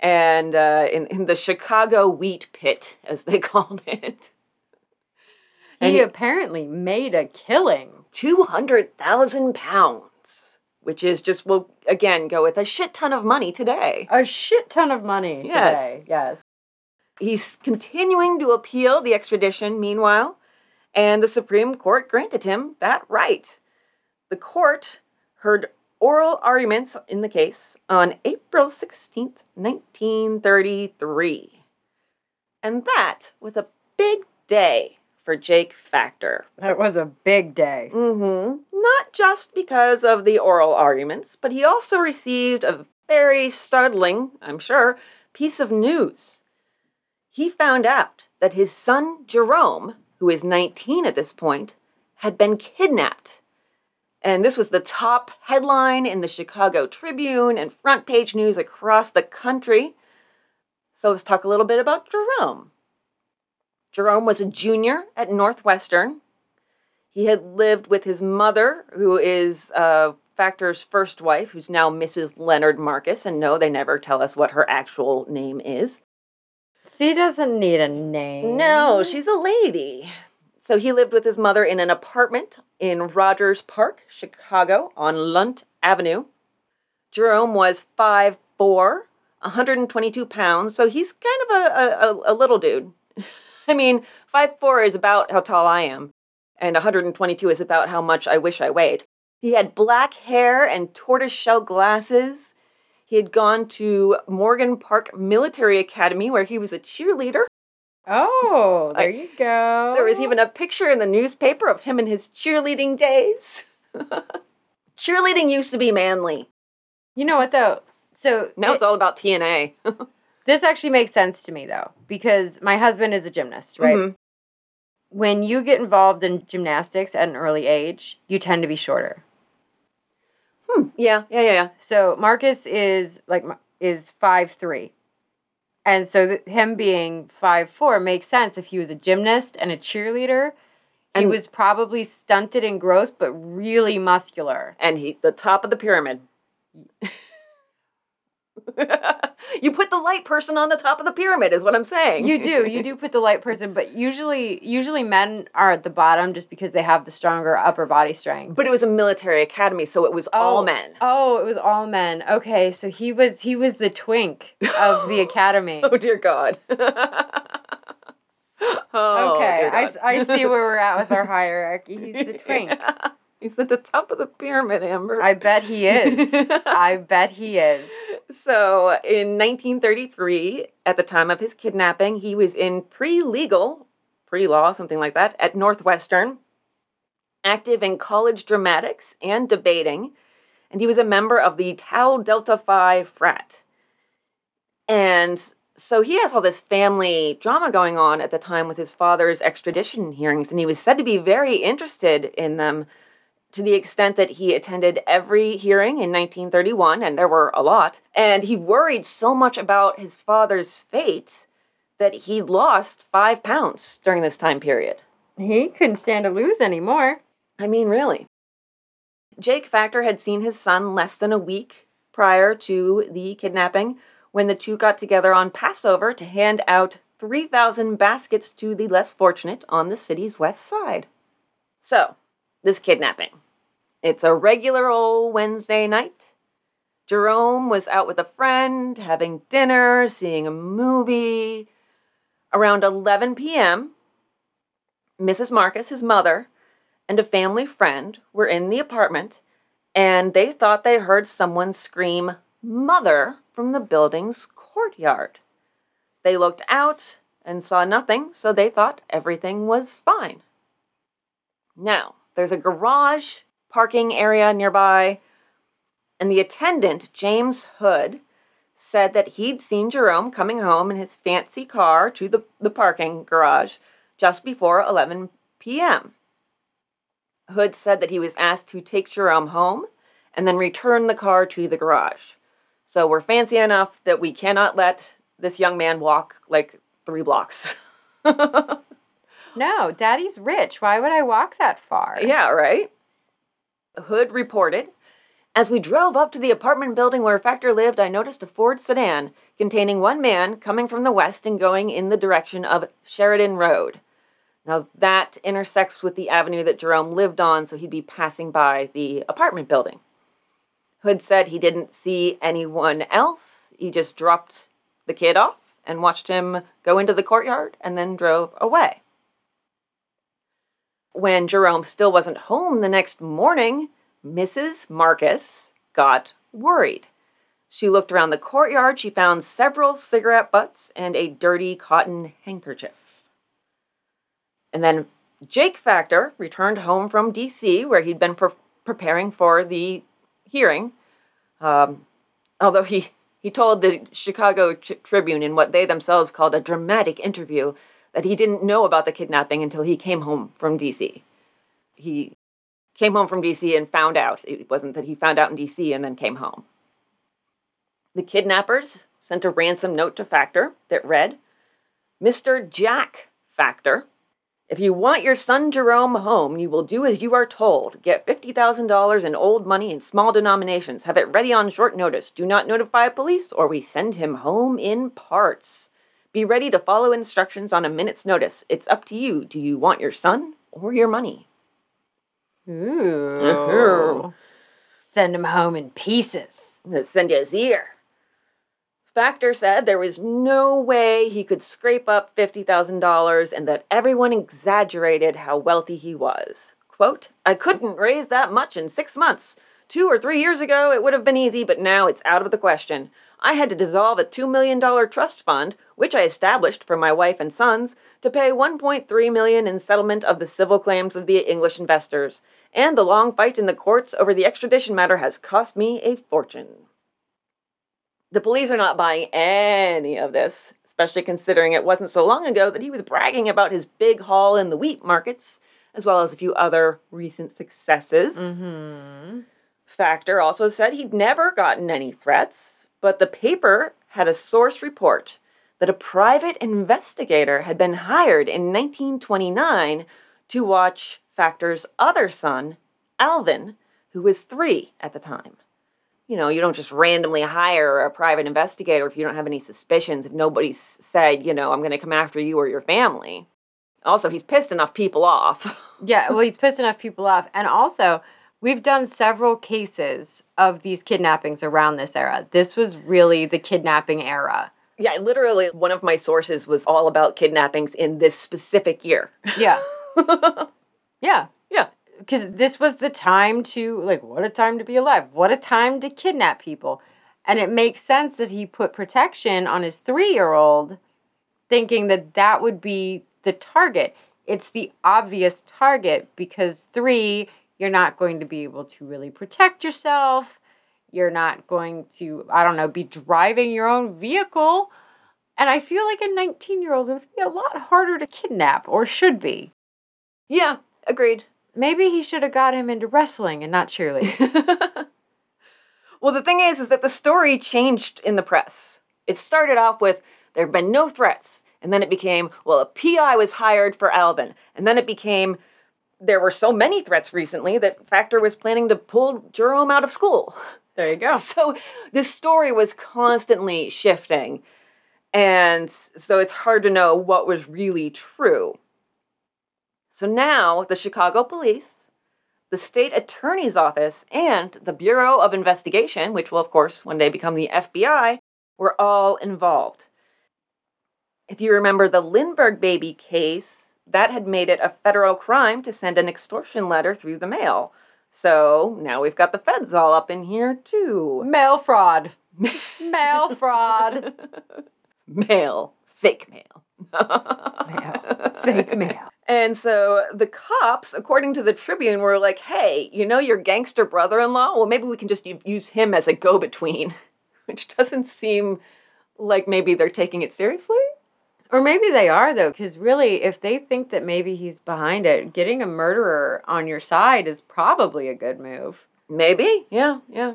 and uh, in, in the Chicago wheat pit, as they called it. And he apparently made a killing. 200,000 pounds, which is just, will again go with a shit ton of money today. A shit ton of money Yes. today. Yes. He's continuing to appeal the extradition, meanwhile, and the Supreme Court granted him that right. The court heard oral arguments in the case on April 16th, 1933. And that was a big day for Jake Factor. That was a big day. Mm-hmm. Not just because of the oral arguments, but he also received a very startling, I'm sure, piece of news. He found out that his son Jerome, who is 19 at this point, had been kidnapped. And this was the top headline in the Chicago Tribune and front page news across the country. So let's talk a little bit about Jerome. Jerome was a junior at Northwestern. He had lived with his mother, who is uh, Factor's first wife, who's now Mrs. Leonard Marcus. And no, they never tell us what her actual name is. She doesn't need a name. No, she's a lady. So he lived with his mother in an apartment in Rogers Park, Chicago, on Lunt Avenue. Jerome was 5'4, 122 pounds, so he's kind of a, a, a little dude. I mean, 5'4 is about how tall I am, and 122 is about how much I wish I weighed. He had black hair and tortoiseshell glasses. He had gone to Morgan Park Military Academy, where he was a cheerleader. Oh, there you go. There was even a picture in the newspaper of him in his cheerleading days. cheerleading used to be manly. You know what though? So Now it- it's all about TNA. this actually makes sense to me though, because my husband is a gymnast, right? Mhm. When you get involved in gymnastics at an early age, you tend to be shorter. Hmm. Yeah, yeah, yeah, yeah. So Marcus is like is five three, and so th- him being five four makes sense if he was a gymnast and a cheerleader. he was probably stunted in growth, but really muscular. And he, the top of the pyramid. you put the light person on the top of the pyramid, is what I'm saying. You do, you do put the light person, but usually, usually men are at the bottom just because they have the stronger upper body strength. But it was a military academy, so it was all oh, men. Oh, it was all men. Okay, so he was he was the twink of the academy. Oh dear God. oh, okay, dear I, God. s- I see where we're at with our hierarchy. He's the twink. Yeah. He's at the top of the pyramid, Amber. I bet he is. I bet he is. So, in 1933, at the time of his kidnapping, he was in pre legal, pre law, something like that, at Northwestern, active in college dramatics and debating, and he was a member of the Tau Delta Phi frat. And so he has all this family drama going on at the time with his father's extradition hearings, and he was said to be very interested in them to the extent that he attended every hearing in 1931, and there were a lot. And he worried so much about his father's fate that he lost five pounds during this time period. He couldn't stand to lose anymore. I mean, really. Jake Factor had seen his son less than a week prior to the kidnapping when the two got together on Passover to hand out 3,000 baskets to the less fortunate on the city's west side. So, this kidnapping. It's a regular old Wednesday night. Jerome was out with a friend, having dinner, seeing a movie. Around 11 p.m., Mrs. Marcus, his mother, and a family friend were in the apartment, and they thought they heard someone scream, Mother, from the building's courtyard. They looked out and saw nothing, so they thought everything was fine. Now, there's a garage parking area nearby, and the attendant, James Hood, said that he'd seen Jerome coming home in his fancy car to the, the parking garage just before 11 p.m. Hood said that he was asked to take Jerome home and then return the car to the garage. So we're fancy enough that we cannot let this young man walk like three blocks. No, daddy's rich. Why would I walk that far? yeah, right? Hood reported As we drove up to the apartment building where Factor lived, I noticed a Ford sedan containing one man coming from the west and going in the direction of Sheridan Road. Now, that intersects with the avenue that Jerome lived on, so he'd be passing by the apartment building. Hood said he didn't see anyone else. He just dropped the kid off and watched him go into the courtyard and then drove away. When Jerome still wasn't home the next morning, Mrs. Marcus got worried. She looked around the courtyard. She found several cigarette butts and a dirty cotton handkerchief. And then Jake Factor returned home from D.C., where he'd been pre- preparing for the hearing. Um, although he, he told the Chicago Tribune in what they themselves called a dramatic interview that he didn't know about the kidnapping until he came home from D.C. He came home from D.C. and found out. It wasn't that he found out in D.C. and then came home. The kidnappers sent a ransom note to Factor that read Mr. Jack Factor, if you want your son Jerome home, you will do as you are told. Get $50,000 in old money in small denominations. Have it ready on short notice. Do not notify police, or we send him home in parts. Be ready to follow instructions on a minute's notice. It's up to you. Do you want your son or your money? Ooh. Uh-huh. Send him home in pieces. Send you his ear. Factor said there was no way he could scrape up $50,000 and that everyone exaggerated how wealthy he was. Quote, I couldn't raise that much in six months. Two or three years ago, it would have been easy, but now it's out of the question. I had to dissolve a $2 million trust fund, which I established for my wife and sons, to pay 1.3 million in settlement of the civil claims of the English investors. And the long fight in the courts over the extradition matter has cost me a fortune. The police are not buying any of this, especially considering it wasn't so long ago that he was bragging about his big haul in the wheat markets, as well as a few other recent successes. Mm-hmm. Factor also said he'd never gotten any threats, but the paper had a source report that a private investigator had been hired in 1929 to watch Factor's other son, Alvin, who was three at the time. You know, you don't just randomly hire a private investigator if you don't have any suspicions, if nobody's said, you know, I'm going to come after you or your family. Also, he's pissed enough people off. Yeah, well, he's pissed enough people off. And also, we've done several cases of these kidnappings around this era. This was really the kidnapping era. yeah, literally, one of my sources was all about kidnappings in this specific year. Yeah. yeah. Yeah. Because this was the time to, like, what a time to be alive. What a time to kidnap people. And it makes sense that he put protection on his three year old, thinking that that would be the target. It's the obvious target because three, you're not going to be able to really protect yourself. You're not going to, I don't know, be driving your own vehicle. And I feel like a 19 year old would be a lot harder to kidnap, or should be. Yeah, agreed. Maybe he should have got him into wrestling and not cheerleading. well, the thing is, is that the story changed in the press. It started off with there have been no threats, and then it became well, a PI was hired for Alvin, and then it became there were so many threats recently that Factor was planning to pull Jerome out of school. There you go. So this story was constantly shifting, and so it's hard to know what was really true. So now the Chicago police, the state attorney's office, and the Bureau of Investigation, which will, of course, one day become the FBI, were all involved. If you remember the Lindbergh baby case, that had made it a federal crime to send an extortion letter through the mail. So now we've got the feds all up in here, too. Mail fraud. Mail fraud. Mail. Fake mail. Mail. Fake mail. And so the cops, according to the Tribune, were like, hey, you know your gangster brother in law? Well, maybe we can just use him as a go between, which doesn't seem like maybe they're taking it seriously. Or maybe they are, though, because really, if they think that maybe he's behind it, getting a murderer on your side is probably a good move. Maybe. Yeah, yeah.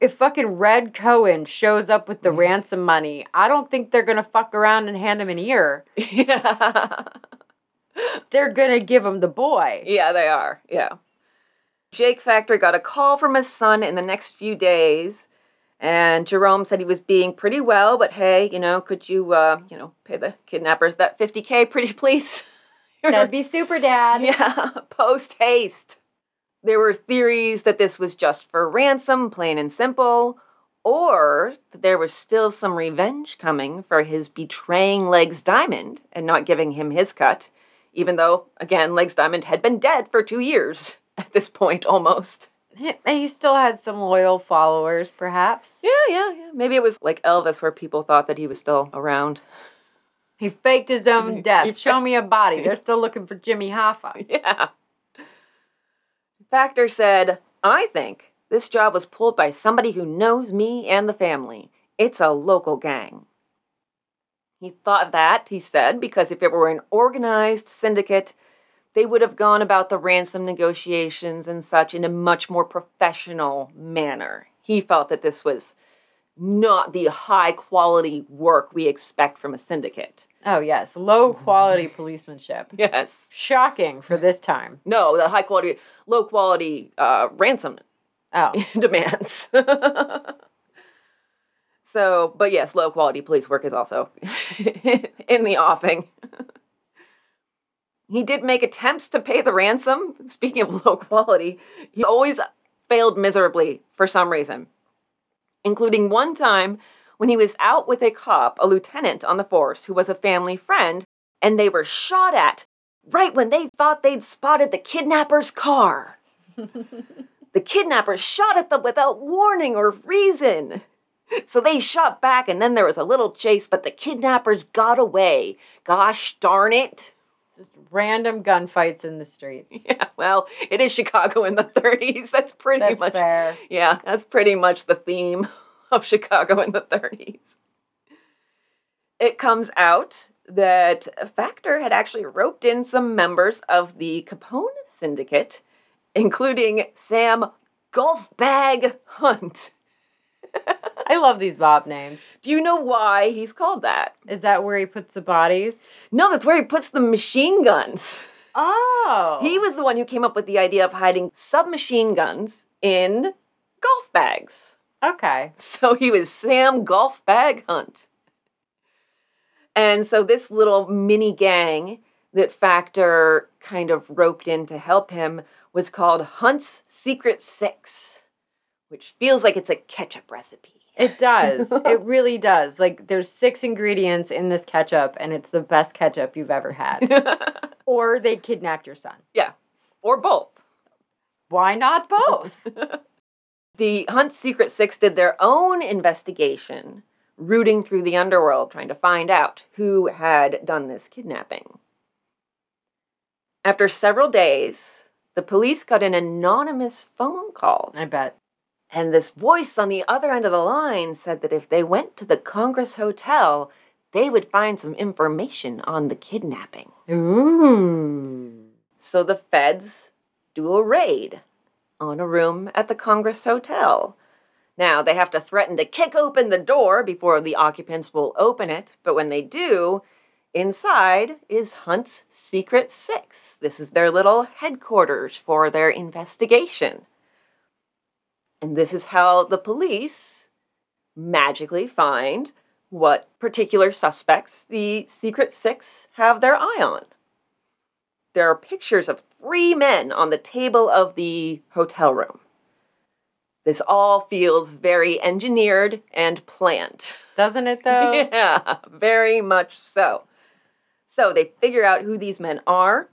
If fucking Red Cohen shows up with the Mm. ransom money, I don't think they're gonna fuck around and hand him an ear. yeah. They're gonna give him the boy. Yeah, they are. Yeah. Jake Factor got a call from his son in the next few days, and Jerome said he was being pretty well, but hey, you know, could you, uh, you know, pay the kidnappers that 50K pretty please? That'd be super, Dad. yeah, post haste. There were theories that this was just for ransom, plain and simple, or that there was still some revenge coming for his betraying Legs Diamond and not giving him his cut, even though, again, Legs Diamond had been dead for two years at this point almost. He- He still had some loyal followers, perhaps. Yeah, yeah, yeah. Maybe it was like Elvis where people thought that he was still around. He faked his own death. Show me a body. They're still looking for Jimmy Hoffa. Yeah. Factor said, I think this job was pulled by somebody who knows me and the family. It's a local gang. He thought that, he said, because if it were an organized syndicate, they would have gone about the ransom negotiations and such in a much more professional manner. He felt that this was not the high quality work we expect from a syndicate. Oh, yes. Low quality policemanship. Yes. Shocking for this time. No, the high quality, low quality uh, ransom Oh. demands. so, but yes, low quality police work is also in the offing. He did make attempts to pay the ransom. Speaking of low quality, he always failed miserably for some reason, including one time when he was out with a cop, a lieutenant on the force who was a family friend, and they were shot at right when they thought they'd spotted the kidnapper's car. The kidnappers shot at them without warning or reason. So they shot back, and then there was a little chase, but the kidnappers got away. Gosh darn it. Random gunfights in the streets. Yeah, well, it is Chicago in the 30s. That's pretty That's much. fair. Yeah, that's pretty much the theme of Chicago in the 30s. It comes out that Factor had actually roped in some members of the Capone syndicate, including Sam Golfbag Hunt. I love these Bob names. Do you know why he's called that? Is that where he puts the bodies? No, that's where he puts the machine guns. Oh. He was the one who came up with the idea of hiding submachine guns in golf bags. Okay. So he was Sam Golf Bag Hunt. And so this little mini gang that Factor kind of roped in to help him was called Hunt's Secret Six, which feels like it's a ketchup recipe. It does. it really does. Like there's six ingredients in this ketchup and it's the best ketchup you've ever had. or they kidnapped your son. yeah, or both. Why not both? The Hunt Secret Six did their own investigation, rooting through the underworld, trying to find out who had done this kidnapping. After several days, the police got an anonymous phone call, I bet. And this voice on the other end of the line said that if they went to the Congress Hotel, they would find some information on the kidnapping. Ooh. So the feds do a raid on a room at the Congress Hotel. Now, they have to threaten to kick open the door before the occupants will open it, but when they do, inside is Hunt's Secret Six. This is their little headquarters for their investigation. And this is how the police magically find what particular suspects the Secret Six have their eye on there are pictures of three men on the table of the hotel room. This all feels very engineered and planned. Doesn't it though? Yeah, very much so. So they figure out who these men are.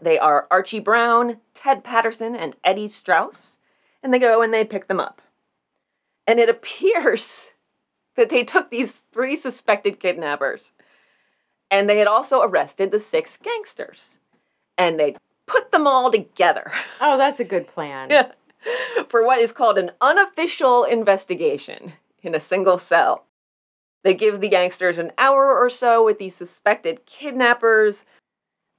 They are Archie Brown, Ted Patterson, and Eddie Strauss. And they go and they pick them up. And it appears that they took these three suspected kidnappers and they had also arrested the six gangsters. And they put them all together Oh, that's a good plan. Yeah. for what is called an unofficial investigation in a single cell. They give the gangsters an hour or so with these suspected kidnappers.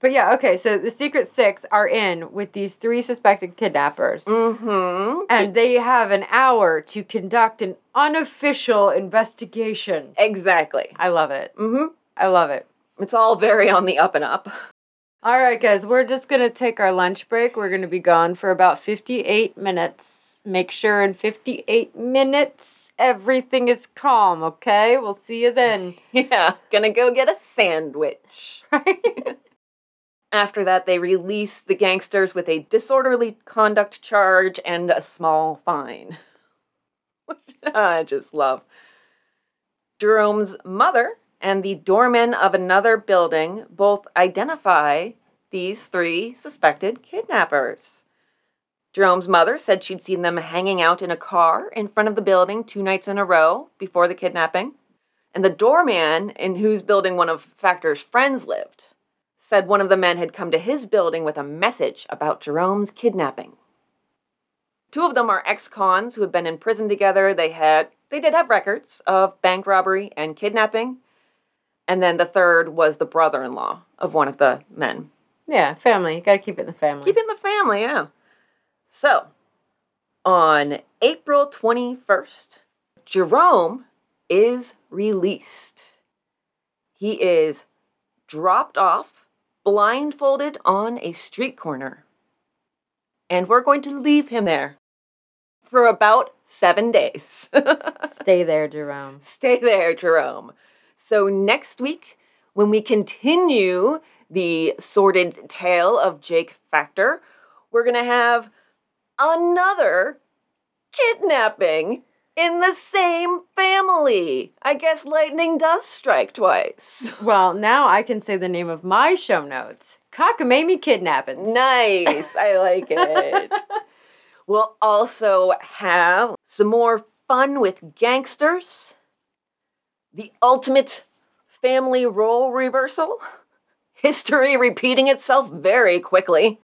But yeah, okay, so the Secret Six are in with these three suspected kidnappers. Mm-hmm. And they have an hour to conduct an unofficial investigation. Exactly. I love it. Mm-hmm. I love it. It's all very on the up and up. All right, guys, we're just going to take our lunch break. We're going to be gone for about 58 minutes. Make sure in 58 minutes everything is calm, okay? We'll see you then. Yeah, gonna go get a sandwich. Right? After that, they release the gangsters with a disorderly conduct charge and a small fine. Which I just love. Jerome's mother and the doorman of another building both identify these three suspected kidnappers. Jerome's mother said she'd seen them hanging out in a car in front of the building two nights in a row before the kidnapping. And the doorman, in whose building one of Factor's friends lived, said one of the men had come to his building with a message about Jerome's kidnapping. Two of them are ex-cons who had been in prison together. They had they did have records of bank robbery and kidnapping. And then the third was the brother-in-law of one of the men. yeah, family. You got to keep it in the family. Keep it in the family, yeah. So, on April 21st, Jerome is released. He is dropped off, blindfolded on a street corner. And we're going to leave him there for about seven days. Stay there, Jerome. Stay there, Jerome. So, next week, when we continue the sordid tale of Jake Factor, we're going to have another kidnapping in the same family. I guess lightning does strike twice. Well, now I can say the name of my show notes. Cockamamie Kidnappings. Nice. I like it. we'll also have some more fun with gangsters, the ultimate family role reversal, history repeating itself very quickly,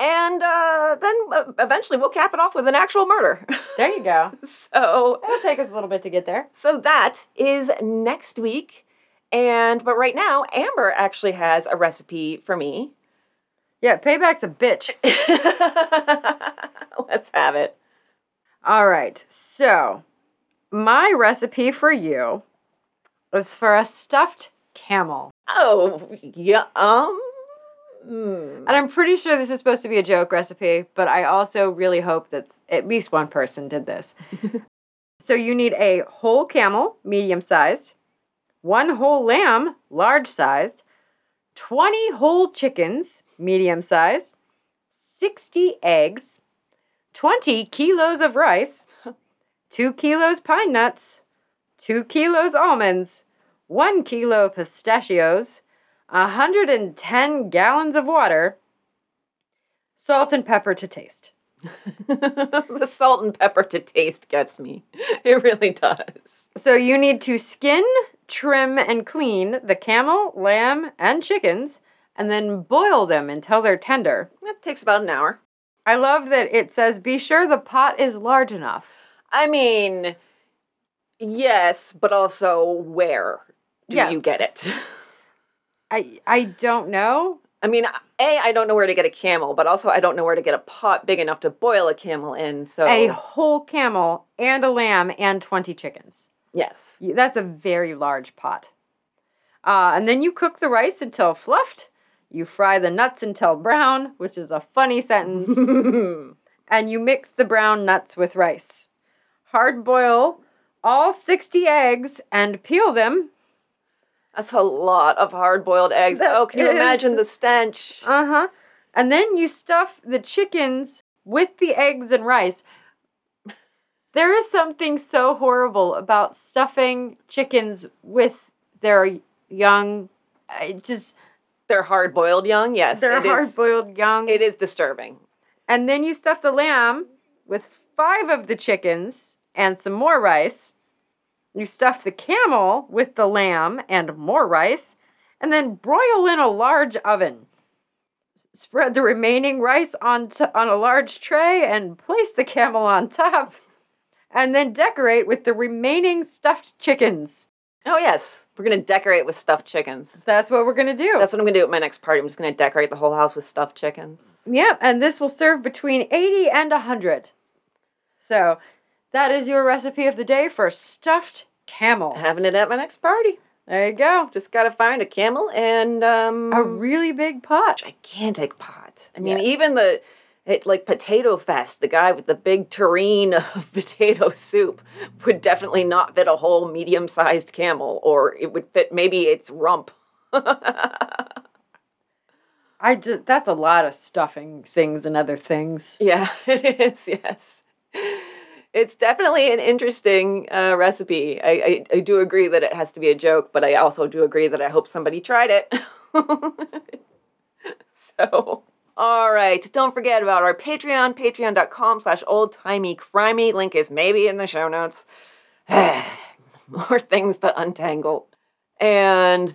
and uh, then uh, eventually we'll cap it off with an actual murder. There you go. so, It'll take us a little bit to get there. so that is next week. And but right now, Amber actually has a recipe for me. Yeah, payback's a bitch. Let's have it. All right, so my recipe for you is for a stuffed camel. Oh, yeah. Hmm. And I'm pretty sure this is supposed to be a joke recipe, but I also really hope that at least one person did this. so you need a whole camel, medium sized, one whole lamb, large sized, 20 whole chickens, medium sized, 60 eggs, 20 kilos of rice, 2 kilos pine nuts, 2 kilos almonds, 1 kilo pistachios, 110 gallons of water, salt and pepper to taste. the salt and pepper to taste gets me. It really does. So you need to skin, trim, and clean the camel, lamb, and chickens, and then boil them until they're tender. That takes about an hour. I love that it says be sure the pot is large enough. I mean, yes, but also where do Yeah. you get it? I I don't know. I mean, A, I don't know where to get a camel, but also I don't know where to get a pot big enough to boil a camel in. So, A whole camel and a lamb and 20 chickens. yes. That's a very large pot. Uh, and then you cook the rice until fluffed. You fry the nuts until brown, which is a funny sentence. and you mix the brown nuts with rice. Hard boil all 60 eggs and peel them. That's a lot of hard boiled eggs. That oh, can you is- imagine the stench? Uh huh. And then you stuff the chickens with the eggs and rice. There is something so horrible about stuffing chickens with their young. I just They're hard boiled young, yes. they're hard boiled young. It is disturbing. And then you stuff the lamb with five of the chickens and some more rice. You stuff the camel with the lamb and more rice, and then broil in a large oven. Spread the remaining rice on, t- on a large tray and place the camel on top. And then decorate with the remaining stuffed chickens. Oh yes, we're gonna decorate with stuffed chickens. That's what we're gonna do. That's what I'm gonna do at my next party. I'm just gonna decorate the whole house with stuffed chickens. Yep, and this will serve between 80 and 100. So, that is your recipe of the day for stuffed camel. Having it at my next party. There you go. Just gotta find a camel and um A really big pot. gigantic pot. I mean, Yes. even the it, like Potato Fest, the guy with the big tureen of potato soup would definitely not fit a whole medium-sized camel, or it would fit maybe its rump. I just that's a lot of stuffing things and other things. Yeah, it is. Yes, it's definitely an interesting uh, recipe. I, I I do agree that it has to be a joke, but I also do agree that I hope somebody tried it. so, all right, don't forget about our Patreon, Patreon.com/slash Old Timey Crimey. Link is maybe in the show notes. More things to untangle, and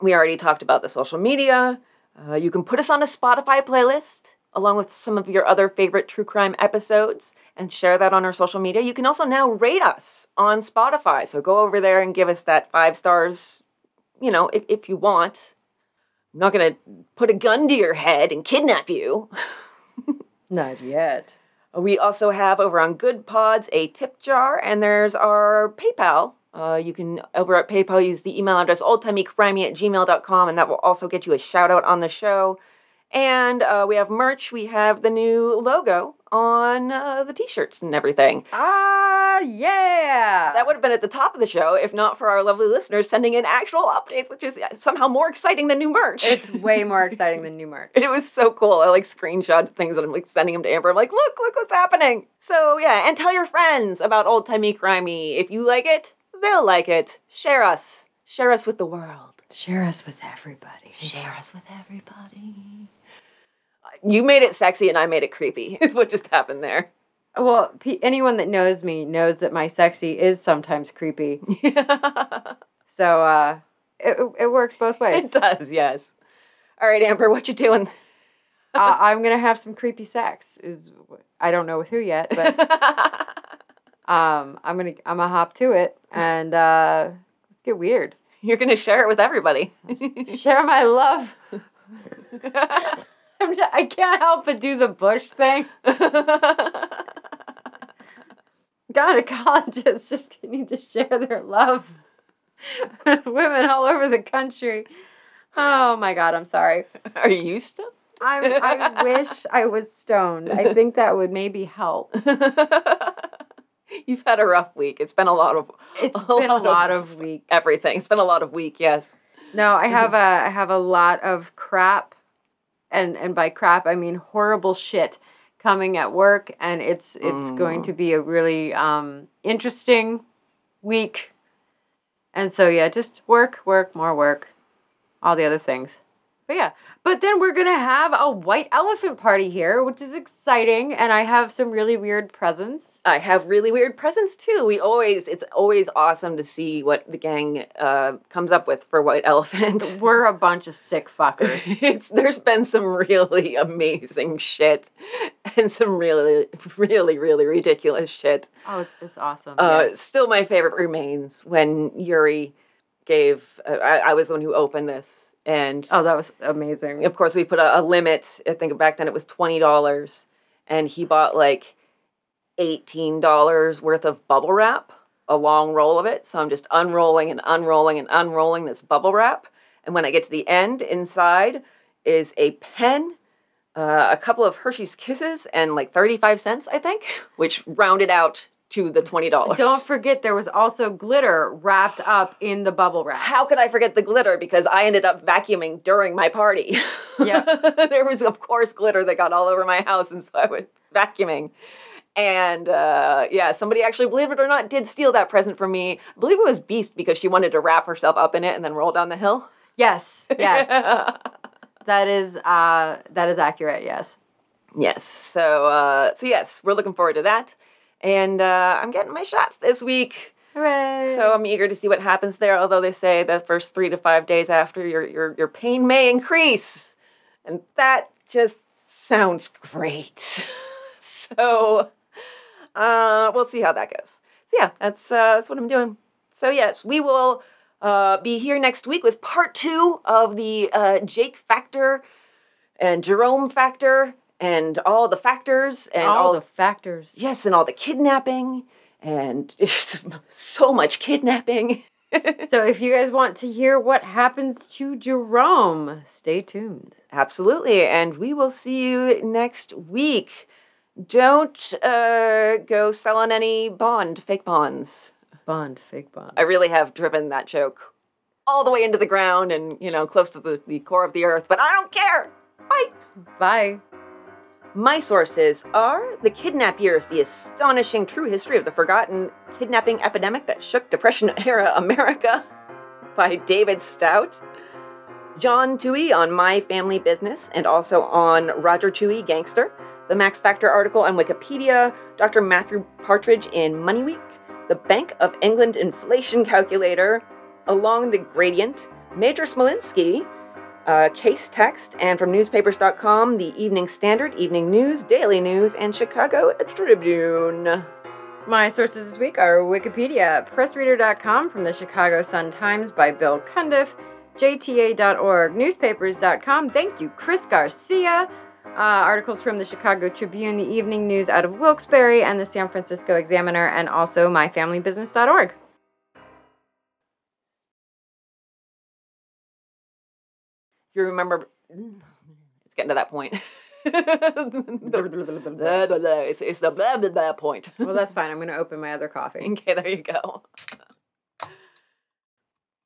we already talked about the social media. Uh, you can put us on a Spotify playlist along with some of your other favorite true crime episodes and share that on our social media. You can also now rate us on Spotify. So go over there and give us that five stars, you know, if, if you want. I'm not going to put a gun to your head and kidnap you. Not yet. We also have over on Goodpods a tip jar, and there's our PayPal. Uh, you can, over at PayPal, use the email address oldtimeycrimey at gmail.com, and that will also get you a shout out on the show. And uh, we have merch. We have the new logo on uh, the t shirts and everything. Ah, yeah. That would have been at the top of the show if not for our lovely listeners sending in actual updates, which is somehow more exciting than new merch. It's way more exciting than new merch. It was so cool. I like screenshot things and I'm like sending them to Amber. I'm like, look, look what's happening. So yeah, and tell your friends about old timey crimey. If you like it, they'll like it. Share us. Share us with the world. Share us with everybody. Share us with everybody. You made it sexy and I made it creepy. Is what just happened there. Well, pe anyone that knows me knows that my sexy is sometimes creepy. So uh, it, it works both ways. it does, yes. All right, Amber, what you doing? uh, I'm gonna have some creepy sex. Is I don't know with who yet, but um, I'm gonna I'm gonna hop to it and uh, let's get weird. You're gonna share it with everybody. Share my love. I'm just, I can't help but do the bush thing. Gynecologists just need to share their love with women all over the country. Oh my god, I'm sorry. Are you stoned? I, I wish I was stoned. I think that would maybe help. You've had a rough week. It's been a lot of It's A been a lot lot of- of week. everything. It's been a lot of week, yes. No, I have a I have a lot of crap, and and by crap I mean horrible shit coming at work, and it's it's going to be a really um, interesting week. And so yeah, just work, work, more work, all the other things. But yeah, but then we're gonna have a white elephant party here, which is exciting, and I have some really weird presents. I have really weird presents too. We always, it's always awesome to see what the gang uh, comes up with for White Elephant. We're a bunch of sick fuckers. it's there's been some really amazing shit and some really, really, really ridiculous shit. Oh, it's, it's awesome. Uh, yes. Still, my favorite remains when Yuri gave. Uh, I, I was the one who opened this, and Oh, that was amazing. of course we put a, a limit. I think back then it was twenty dollars, and he bought like eighteen dollars worth of bubble wrap, a long roll of it. So I'm just unrolling and unrolling and unrolling this bubble wrap, and when I get to the end, inside is a pen. Uh, a couple of Hershey's Kisses and like 35 cents, I think, which rounded out to the $20. Don't forget there was also glitter wrapped up in the bubble wrap. How could I forget the glitter? Because I ended up vacuuming during my party. Yeah. there was, of course, glitter that got all over my house, and so I was vacuuming. And uh, yeah, somebody actually, believe it or not, did steal that present from me. I believe it was Beast because she wanted to wrap herself up in it and then roll down the hill. Yes, yes. that is uh that is accurate, yes. yes. So, uh, so yes, we're looking forward to that. And uh, I'm getting my shots this week. Hooray. So I'm eager to see what happens there. Although they say the first three to five days after, your your your pain may increase, and that just sounds great. so uh, we'll see how that goes. So yeah, that's uh, that's what I'm doing. So, yes, we will uh, be here next week with part two of the uh, Jake factor and Jerome factor and all the factors and all, all, the factors. yes, and all the kidnapping and so much kidnapping. So if you guys want to hear what happens to Jerome, stay tuned. Absolutely. And we will see you next week. Don't uh, go selling any bond, fake bonds. Bond, fake bonds. I really have driven that joke all the way into the ground and, you know, close to the, the core of the earth, but I don't care. Bye. Bye. My sources are The Kidnap Years, the astonishing true history of the forgotten kidnapping epidemic that shook Depression era America by David Stout. John Tuohy on My Family Business and also on Roger Touhy Gangster. The Max Factor article on Wikipedia, Dr. Matthew Partridge in Money Week, the Bank of England inflation calculator, Along the Gradient, Major Smolinski, uh, case text, and from newspapers.com, the Evening Standard, Evening News, Daily News, and Chicago Tribune. My sources this week are Wikipedia, pressreader.com from the Chicago Sun-Times by Bill Cundiff, JTA.org, newspapers.com. Thank you, Chris Garcia. Uh, articles from the Chicago Tribune, the Evening News out of Wilkes-Barre, and the San Francisco Examiner, and also myfamilybusiness.org. If you remember, it's getting to that point. it's, it's the blah, blah, blah point. Well, that's fine. I'm going to open my other coffee. Okay, there you go.